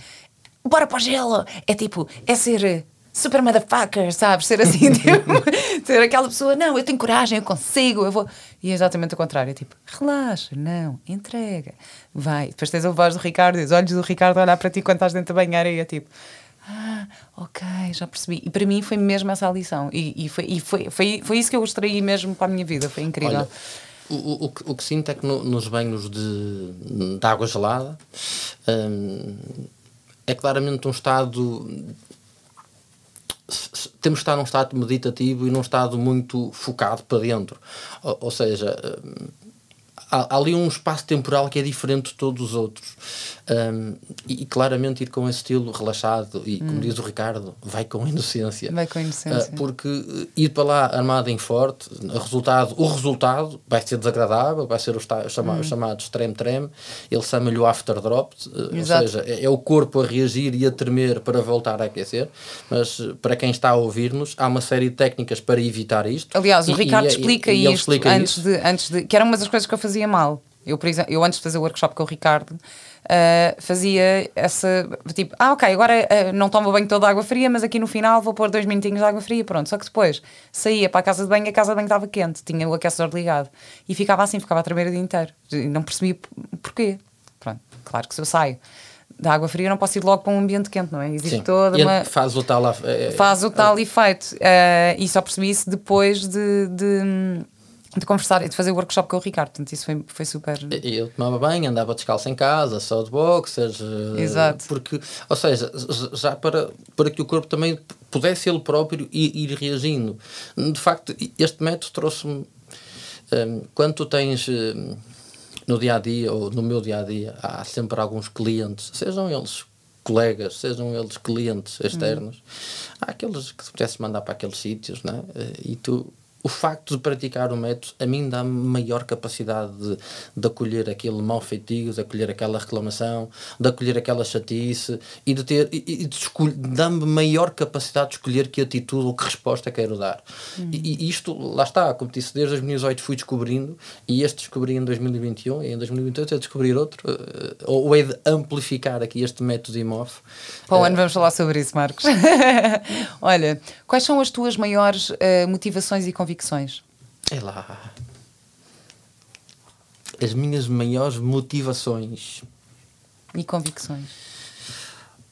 bora para o gelo é tipo, é ser super motherfucker, sabes? Ser assim, tipo, ser aquela pessoa, não, eu tenho coragem, eu consigo, eu vou. E é exatamente o contrário, é tipo, relaxa, não, entrega, vai. Depois tens a voz do Ricardo, os olhos do Ricardo a olhar para ti quando estás dentro da banheira e é tipo, ah, ok, já percebi. E para mim foi mesmo essa a lição. E, e, foi, e foi, foi, foi isso que eu extraí mesmo para a minha vida, foi incrível. Olha, o, o, o, que sinto é que no, nos banhos de, de água gelada hum, é claramente um estado temos de estar num estado meditativo e num estado muito focado para dentro. Ou, ou seja, hum, há, há, ali um espaço temporal que é diferente de todos os outros. Um, e, e, claramente ir com esse estilo relaxado e, como hum. diz o Ricardo, vai com inocência. Vai com inocência. Uh, porque uh, ir para lá armado em forte, o resultado, o resultado vai ser desagradável, vai ser o, sta, chama, hum. chamado extreme trem, ele chama-lhe o after drop, uh, ou seja, é, é, o corpo a reagir e a tremer para voltar a aquecer. Mas para quem está a ouvir-nos, há uma série de técnicas para evitar isto. Aliás, o Ricardo e, explica e, isto explica antes, De, antes de. que era uma das coisas que eu fazia mal. Eu, por exemplo, eu antes de fazer o workshop com o Ricardo, uh, fazia essa. Tipo, ah, ok, agora uh, não tomo banho toda água fria, mas aqui no final vou pôr dois minutinhos de água fria, pronto. Só que depois saía para a casa de banho, a casa de banho estava quente, tinha o aquecedor ligado. E ficava assim, ficava a tremer o dia inteiro. E não percebia porquê. Pronto, claro que se eu saio da água fria não posso ir logo para um ambiente quente, não é? Existe Sim. toda uma. Faz o tal. É, faz o tal é, efeito. Uh, e só percebi isso depois de, de de conversar e de fazer o workshop com o Ricardo, portanto isso foi, foi super... Eu tomava banho, andava descalço em casa, só de boxers... Eh, Exato. Porque, ou seja, já para, para que o corpo também pudesse ele próprio ir, ir reagindo. De facto, este método trouxe-me... Um, eh, quando tu tens... Um, eh, no dia a dia, ou no meu dia a dia, há sempre alguns clientes, sejam eles colegas, sejam eles clientes externos, hum. há aqueles que se pudesse mandar para aqueles sítios, né? e tu o facto de praticar o método a mim dá-me maior capacidade de, de acolher aquele mal feitiço, de acolher aquela reclamação, de acolher aquela chatice e de ter e, e dá-me maior capacidade de escolher que atitude ou que resposta quero dar. Uhum. E, e, isto, lá está, como disse, desde 2018 fui descobrindo e este descobri em 2021 e em 2028 é descobrir outro, uh, ou é de amplificar aqui este método IMOF. Para o ano uh, vamos falar sobre isso, Marcos. Olha, quais são as tuas maiores uh, motivações e convicções convicções? É lá. As minhas maiores motivações. E convicções?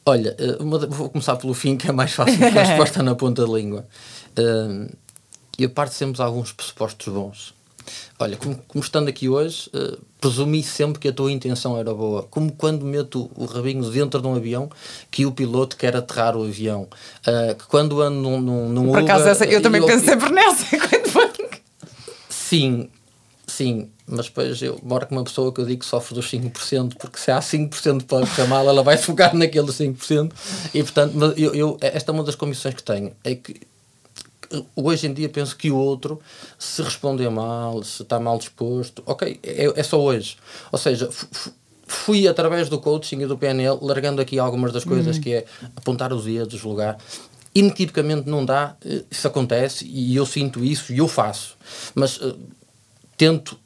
Olha, eh, uma, vou começar pelo fim, que é mais fácil, porque a resposta na ponta da língua. Uh, eu parto sempre de alguns pressupostos bons. Olha, como, como estando aqui hoje, uh, presumi sempre que a tua intenção era boa. Como quando meto o rabinho dentro de um avião, que o piloto quer aterrar o avião. Uh, que quando ando num, num, num Por acaso, essa, eu também eu, penso sempre nessa. Sim, sim. Mas depois eu moro com uma pessoa que eu digo que sofre dos 5%, porque se há 5% para ficar mal, ela vai focar naqueles 5%. E portanto, eu, eu, esta é uma das comissões que tenho. É que hoje em dia penso que o outro, se responder mal, se está mal disposto, ok, é, é só hoje. Ou seja, fui através do coaching e do PNL largando aqui algumas das coisas uhum. que é apontar os dedos, julgar. Inequivocamente não dá, eh, isso acontece e eu sinto isso e eu faço. Mas uh, tento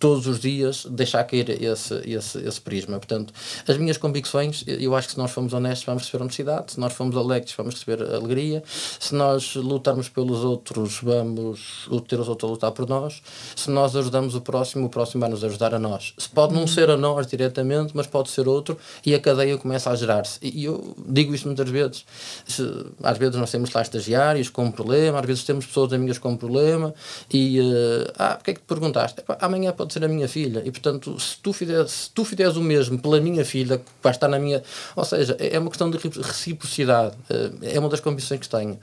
todos os dias deixar cair esse, esse, esse prisma. Portanto, as minhas convicções, eu acho que se nós formos honestos, vamos receber honestidade, se nós formos alegres, vamos receber alegria, se nós lutarmos pelos outros, vamos ter os outros a lutar por nós, se nós ajudamos o próximo, o próximo vai nos ajudar a nós. Se pode não ser a nós diretamente, mas pode ser outro, e a cadeia começa a gerar-se. E eu digo isto muitas vezes. Às vezes nós temos lá estagiários com um problema, às vezes temos pessoas amigas com um problema, e, uh, ah, porque é que te perguntaste? Amanhã pode pode ser a minha filha. E, portanto, se tu, fizeres, se tu fizeres o mesmo pela minha filha, vai estar na minha. Ou seja, é uma questão de reciprocidade. Eh, é uma das convicções que tenho.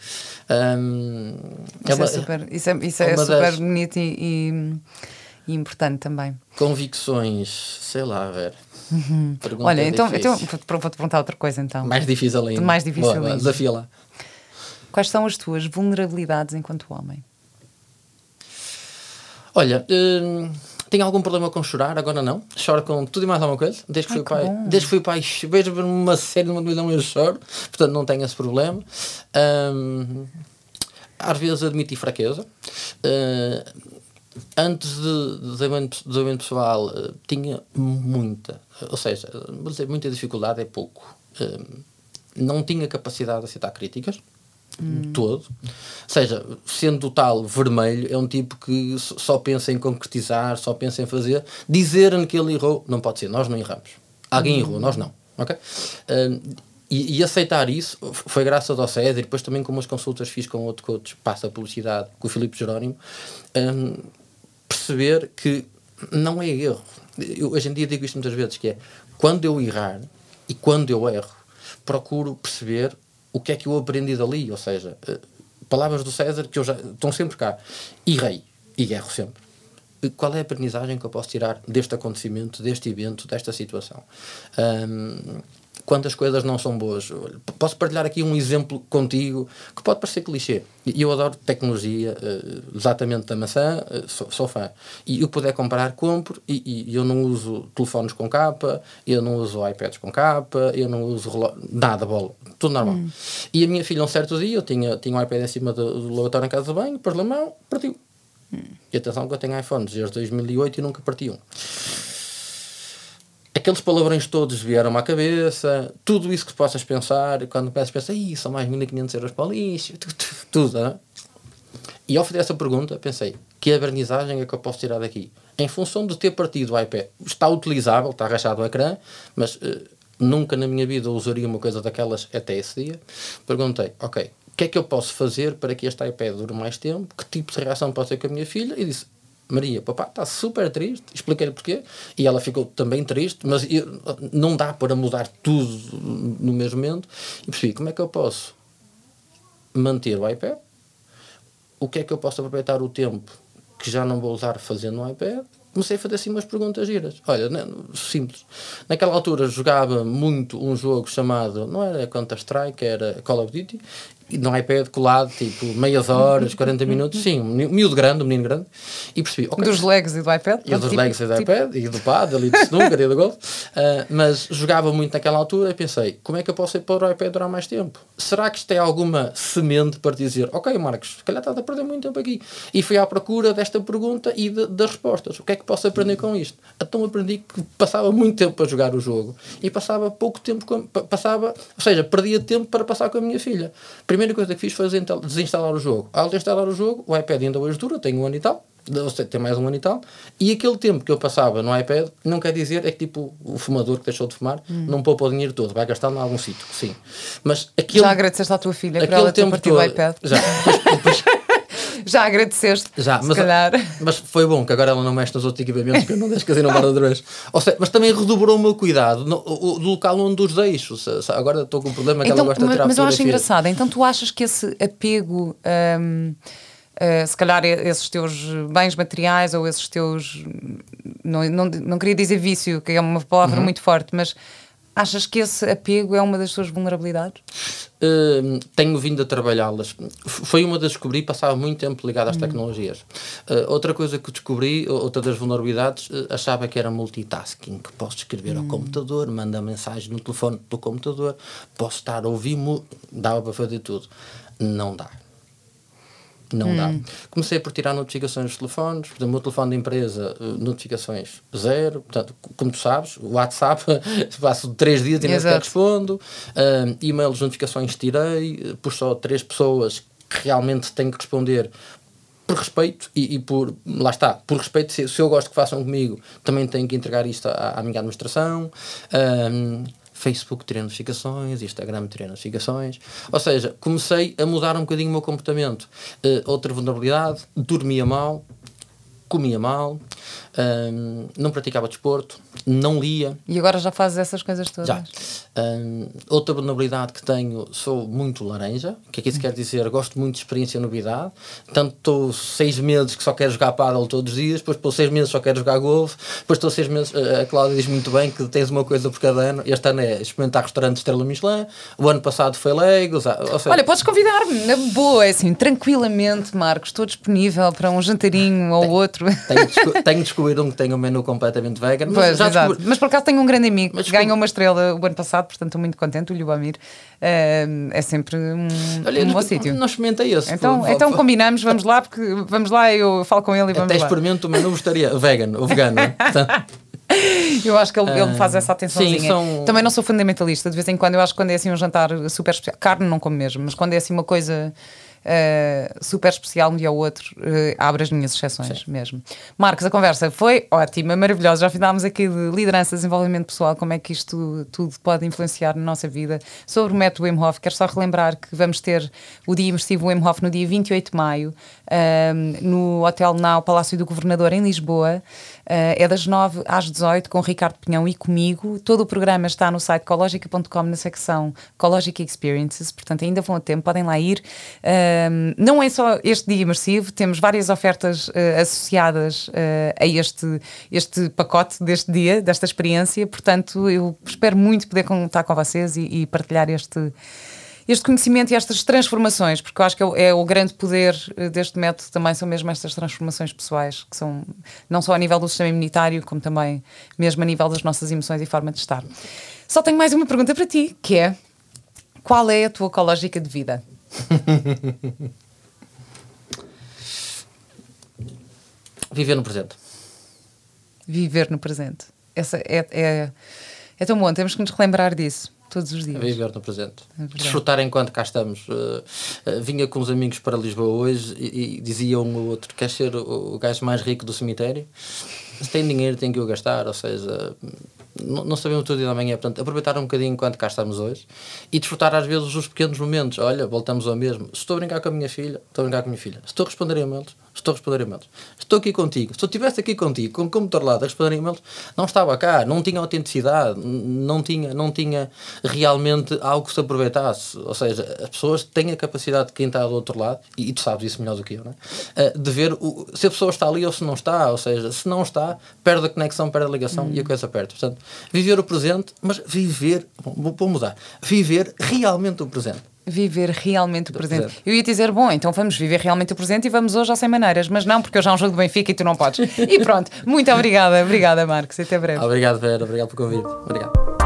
Um, isso, é, uma, é super, isso é, isso é, é super das... bonito e, e, e, importante também. Convicções, sei lá, ver. Uhum. Olha, então, então vou-te perguntar outra coisa então. Mais difícil ainda. Mais difícil Boa, ainda. Desafia lá. Quais são as tuas vulnerabilidades enquanto homem? Olha, hum, tem algum problema com chorar? Agora não. Choro com tudo e mais alguma coisa. Desde que Ai, fui pai, bom. desde que fui pai, vejo uma série numa televisão eu choro. Portanto, não tenho esse problema. Hum, às vezes admiti fraqueza. Uh, antes de desenvolvimento, desenvolvimento pessoal, uh, tinha muita, ou seja, vou dizer, muita dificuldade é pouco. Uh, não tinha capacidade de aceitar críticas. Todo. Ou seja, sendo o tal vermelho, é um tipo que só pensa em concretizar, só pensa em fazer. Dizer-me que ele errou, não pode ser, nós não erramos. Alguém errou, nós não. Ok? Um, e, e aceitar isso foi graças ao César e depois também com umas consultas fiz com outro coach, passa a publicidade, com o Filipe Jerónimo, um, perceber que não é erro. Eu, hoje em dia digo isto muitas vezes, que é quando eu errar e quando eu erro, procuro perceber o que é que eu aprendi dali, ou seja, eh, palavras do César que eu já estão sempre cá. Errei e erro sempre. Eh, Qual é a aprendizagem que eu posso tirar deste acontecimento, deste evento, desta situação? Ahm, quando as coisas não são boas. Posso partilhar aqui um exemplo contigo que pode parecer clichê. Eu adoro tecnologia, eh, exatamente da maçã, sou, sou fã. E que puder comprar, compro. E, e eu não uso telefones com capa, eu não uso iPads com capa, eu não uso reló- nada, bola. Tudo normal. E a minha filha, um certo dia, eu tinha, tinha um iPad em cima do, do lavatório em casa de banho, pôs na mão, partiu. E atenção que eu tenho iPhones desde 2008 e nunca parti um. Aqueles palavrões todos vieram-me à cabeça, tudo isso que possas pensar, e quando começas a pensar, Ih, são mais 1500 euros para o lixo, tu- tu- tudo, não é? E ao fazer essa pergunta, pensei, que aprendizagem é que eu posso tirar daqui? Em função de ter partido o iPad, está utilizável, está rachado o ecrã, mas eh, nunca na minha vida usaria uma coisa daquelas até esse dia. Perguntei, ok, o que é que eu posso fazer para que este iPad dure mais tempo? Que tipo de reação pode ter com a minha filha? E disse, Maria, papá está super triste, expliquei-lhe porquê, e ela ficou também triste, mas eu- não dá para mudar tudo no mesmo momento. E percebi, como é que eu posso manter o iPad? o que é que eu posso aproveitar o tempo que já não vou usar fazendo no iPad? Comecei a fazer assim umas perguntas giras. Olha, né, simples. Naquela altura jogava muito um jogo chamado, não era Counter-Strike, era Call of Duty, e no iPad colado, tipo, meias horas, 40 minutos, sim, um miúdo grande, um menino grande, e percebi, ok, Dos legs e do iPad? e dos Tipo- legs e do tipo- iPad, e do paddle, e do snooker, e do golfe. Uh, mas jogava muito naquela altura e pensei, como é que eu posso ir para o iPad durar mais tempo? Será que isto é alguma semente para dizer, ok Marcos, se calhar estás a perder muito tempo aqui. E fui à procura desta pergunta e de- das respostas. O que é que posso aprender com isto? Então aprendi que passava muito tempo a jogar o jogo e passava pouco tempo, com, pa- passava, ou seja, perdia tempo para passar com a minha filha. Primeira coisa que fiz foi desinstalar o jogo. Ao desinstalar o jogo, o iPad ainda hoje dura, tem um ano e tal, ou seja, tem mais um ano e tal, e aquele tempo que eu passava no iPad não quer dizer é que tipo o fumador que deixou de fumar não poupa o dinheiro todo, vai gastar em algum sítio, sim. Mas aquele, Já agradeceste à tua filha por aquele ela ter tempo partido todo. o iPad? Já, depois- depois- Já agradeceste? já, se mas, calhar. mas foi bom que agora ela não mexe nos outros equipamentos que eu não deixo que não guarda outra vez. Ou seja, mas também redobrou o meu cuidado no, o- do local onde os deixo. Agora estou com um problema que Então, ela gosta de mas, tirar mas eu acho engraçado. Então, tu achas que esse apego, hum, eh, se calhar, esses teus bens materiais ou esses teus. Não, não, não queria dizer vício, que é uma Uhum. palavra muito forte, mas achas que esse apego é uma das tuas vulnerabilidades? Uh, tenho vindo a trabalhá-las. Foi uma das que descobri, passava muito tempo ligado às tecnologias. Uh, outra coisa que descobri, outra das vulnerabilidades, uh, achava que era multitasking, que posso escrever ao computador, mandar mensagem no telefone do computador, posso estar a ouvir, dava para fazer tudo. Não dá. Não dá. Comecei por tirar notificações dos telefones, por exemplo, o meu telefone de empresa, eh, notificações zero. Portanto, como tu sabes, o WhatsApp, passo três dias e nem sequer respondo. Ah, e-mails, notificações tirei, eh, por só três pessoas que realmente tenho que responder por respeito e, e por, lá está, por respeito, se, se eu gosto que façam comigo, também tenho que entregar isto à, à minha administração. Facebook tirei notificações, Instagram tirei notificações. Ou seja, comecei a mudar um bocadinho o meu comportamento. Eh, outra vulnerabilidade, dormia mal, comia mal. Um, não praticava desporto, não lia. E agora já fazes essas coisas todas? Já. Um, outra vulnerabilidade que tenho, sou muito laranja. O que é que isso quer dizer? Gosto muito de experiência e novidade. Tanto estou seis meses que só quero jogar paddle todos os dias, depois estou seis meses só quero jogar golfe, depois estou seis meses. A Cláudia diz muito bem que tens uma coisa por cada ano. Este ano é experimentar restaurante Estrela Michelin, o ano passado foi Legos. Seja, Olha, podes convidar-me, na boa, é assim, tranquilamente, Marcos. Estou disponível para um jantarinho ou outro. Tenho, tenho de descobrir um que tenha um menu completamente vegan. Pois, mas, já mas por acaso tenho um grande amigo mas que ganhou uma estrela o ano passado, portanto estou muito contente, o Lubamir. Uh, é sempre um, Olha, um bom sítio. Não experimentei esse. Então, vou, então combinamos, vamos lá, porque vamos lá, eu falo com ele e vamos Até lá. experimento o menu vegan, ou vegano. Eu acho que ele, ele faz essa atençãozinha. Sim, são... Também não sou fundamentalista, de vez em quando eu acho que quando é assim um jantar super especial, carne não como mesmo, mas quando é assim uma coisa uh, super especial um dia ou outro, uh, abre as minhas exceções Sim. mesmo. Marcos, a conversa foi ótima, maravilhosa. Já falámos aqui de liderança, desenvolvimento pessoal, como é que isto tudo pode influenciar na nossa vida. Sobre o método Wim Hof, quero só relembrar que vamos ter o dia imersivo Wim Hof no dia 28 de maio, uh, no Hotel Nau, Palácio do Governador, em Lisboa. Uh, é das 9 às 18 com Ricardo Pinhão e comigo. Todo o programa está no site cologica.com na secção Cologic Experiences, portanto ainda vão a tempo, podem lá ir. Uh, não é só este dia imersivo, temos várias ofertas uh, associadas a este, este pacote deste dia, desta experiência, portanto eu espero muito poder contar com vocês e, e partilhar este este conhecimento e estas transformações, porque eu acho que é, é o grande poder eh, deste método também são mesmo estas transformações pessoais, que são não só a nível do sistema imunitário, como também mesmo a nível das nossas emoções e forma de estar. Só tenho mais uma pergunta para ti, que é qual é a tua ecológica de vida? Viver no presente. Viver no presente. Essa é, é, é tão bom, temos que nos relembrar disso todos os dias. Viver no presente. É Desfrutar enquanto cá estamos. Uh, uh, vinha com os amigos para Lisboa hoje e, e dizia um ou outro: quer ser o, o gajo mais rico do cemitério? Se tem dinheiro, tem que o gastar. Ou seja, não, não sabemos tudo dia da manhã. Portanto, aproveitar um bocadinho enquanto cá estamos hoje e desfrutar às vezes os pequenos momentos. Olha, voltamos ao mesmo. Se estou a brincar com a minha filha, estou a brincar com a minha filha. Se estou a responder e-mails, estou a responder e-mails. Estou aqui contigo. Se eu estivesse aqui contigo, com o computador lá a responder e-mails, não estava cá, não tinha autenticidade, não tinha, não tinha realmente algo que se aproveitasse. Ou seja, as pessoas têm a capacidade de quem está do outro lado, e, e tu sabes isso melhor do que eu, não é? Eh, de ver o, se a pessoa está ali ou se não está. Ou seja, se não está, perde a conexão, perde a ligação hum. e a coisa perde. Portanto, viver o presente, mas viver, bom, vou mudar, viver realmente o presente viver realmente o presente. Eu ia dizer, bom, então vamos viver realmente o presente e vamos hoje às 100 maneiras, mas não, porque hoje há um jogo do Benfica e tu não podes. E pronto, muito obrigada, obrigada Marcos, até breve. Obrigado, Vera, obrigado por convite. Obrigado.